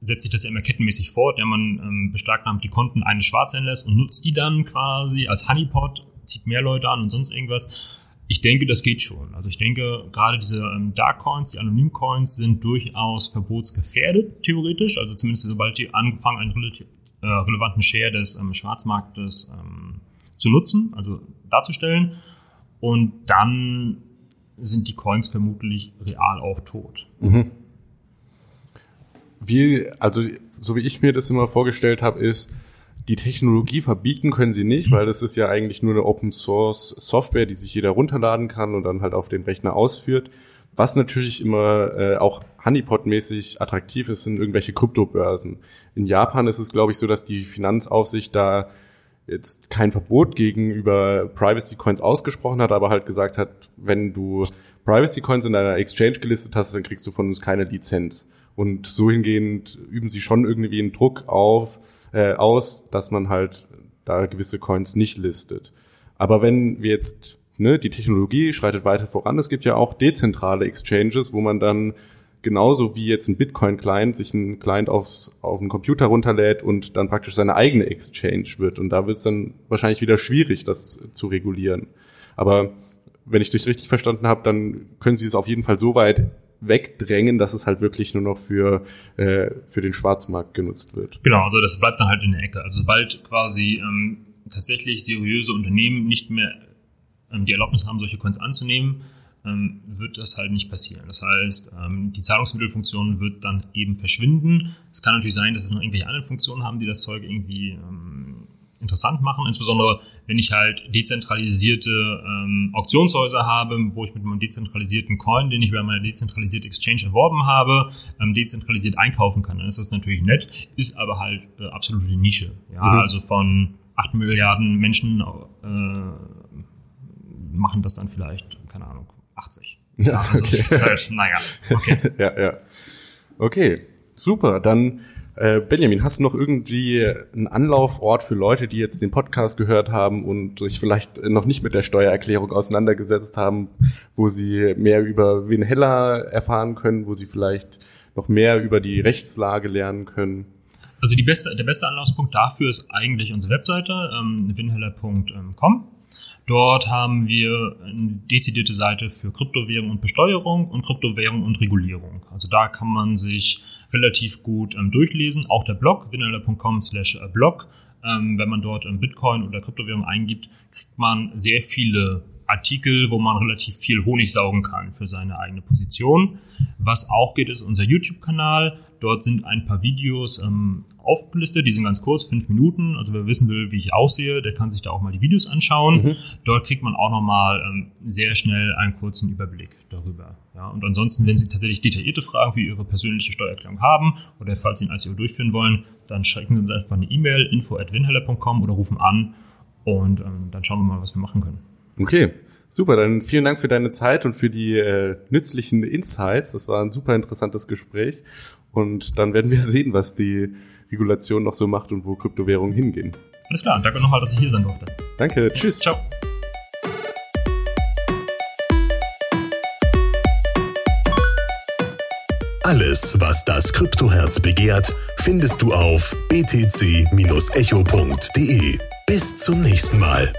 setzt sich das ja immer kettenmäßig fort. Ja, man ähm, beschlagnahmt die Konten eines Schwarzhändlers und nutzt die dann quasi als Honeypot, zieht mehr Leute an und sonst irgendwas. Ich denke, das geht schon. Also ich denke, gerade diese ähm, Dark Coins, die Anonym Coins sind durchaus verbotsgefährdet, theoretisch. Also zumindest sobald die angefangen, einen relativ, äh, relevanten Share des ähm, Schwarzmarktes ähm, zu nutzen, also darzustellen. Und dann sind die Coins vermutlich real auch tot. Mhm wie, also so wie ich mir das immer vorgestellt habe, ist, die Technologie verbieten können sie nicht, weil das ist ja eigentlich nur eine Open Source Software, die sich jeder runterladen kann und dann halt auf den Rechner ausführt. Was natürlich immer äh, auch Honeypot-mäßig attraktiv ist, sind irgendwelche Kryptobörsen. In Japan ist es, glaube ich, so, dass die Finanzaufsicht da jetzt kein Verbot gegenüber Privacy Coins ausgesprochen hat, aber halt gesagt hat, wenn du Privacy Coins in deiner Exchange gelistet hast, dann kriegst du von uns keine Lizenz. Und so hingehend üben sie schon irgendwie einen Druck auf, äh, aus, dass man halt da gewisse Coins nicht listet. Aber wenn wir jetzt, ne, die Technologie schreitet weiter voran, es gibt ja auch dezentrale Exchanges, wo man dann genauso wie jetzt ein Bitcoin-Client sich ein Client aufs, auf den Computer runterlädt und dann praktisch seine eigene Exchange wird. Und da wird es dann wahrscheinlich wieder schwierig, das zu regulieren. Aber wenn ich dich richtig verstanden habe, dann können sie es auf jeden Fall so weit wegdrängen, dass es halt wirklich nur noch für, äh, für den Schwarzmarkt genutzt wird. Genau, also das bleibt dann halt in der Ecke. Also sobald quasi ähm, tatsächlich seriöse Unternehmen nicht mehr ähm, die Erlaubnis haben, solche Coins anzunehmen, ähm, wird das halt nicht passieren. Das heißt, ähm, die Zahlungsmittelfunktion wird dann eben verschwinden. Es kann natürlich sein, dass es noch irgendwelche anderen Funktionen haben, die das Zeug irgendwie ähm, interessant machen, insbesondere wenn ich halt dezentralisierte ähm, Auktionshäuser habe, wo ich mit meinem dezentralisierten Coin, den ich bei meiner dezentralisierten Exchange erworben habe, ähm, dezentralisiert einkaufen kann. Dann ist das natürlich nett, ist aber halt äh, absolute Nische. Ja, mhm. also von 8 Milliarden Menschen äh, machen das dann vielleicht, keine Ahnung, 80. Ja, also okay. Halt, naja, okay. ja, ja. Okay, super. Dann äh, Benjamin, hast du noch irgendwie einen Anlaufort für Leute, die jetzt den Podcast gehört haben und sich vielleicht noch nicht mit der Steuererklärung auseinandergesetzt haben, wo sie mehr über Win Heller erfahren können, wo sie vielleicht noch mehr über die Rechtslage lernen können? Also die beste, der beste Anlaufspunkt dafür ist eigentlich unsere Webseite, ähm, winheller.com. Dort haben wir eine dezidierte Seite für Kryptowährung und Besteuerung und Kryptowährung und Regulierung. Also da kann man sich relativ gut ähm, durchlesen. Auch der Blog, winnerler.com slash blog. Ähm, wenn man dort ähm, Bitcoin oder Kryptowährung eingibt, kriegt man sehr viele Artikel, wo man relativ viel Honig saugen kann für seine eigene Position. Was auch geht, ist unser YouTube-Kanal. Dort sind ein paar Videos ähm, aufgelistet, die sind ganz kurz, fünf Minuten. Also wer wissen will, wie ich aussehe, der kann sich da auch mal die Videos anschauen. Mhm. Dort kriegt man auch nochmal ähm, sehr schnell einen kurzen Überblick darüber. Ja, und ansonsten, wenn Sie tatsächlich detaillierte Fragen für Ihre persönliche Steuererklärung haben oder falls Sie ein ICO durchführen wollen, dann schicken Sie uns einfach eine E-Mail info@winheller.com oder rufen an und ähm, dann schauen wir mal, was wir machen können. Okay, super. Dann vielen Dank für deine Zeit und für die äh, nützlichen Insights. Das war ein super interessantes Gespräch. Und dann werden wir sehen, was die Regulation noch so macht und wo Kryptowährungen hingehen. Alles klar. Danke nochmal, dass ich hier sein durfte. Danke. Tschüss. Ciao. Alles, was das Kryptoherz begehrt, findest du auf btc-echo.de. Bis zum nächsten Mal.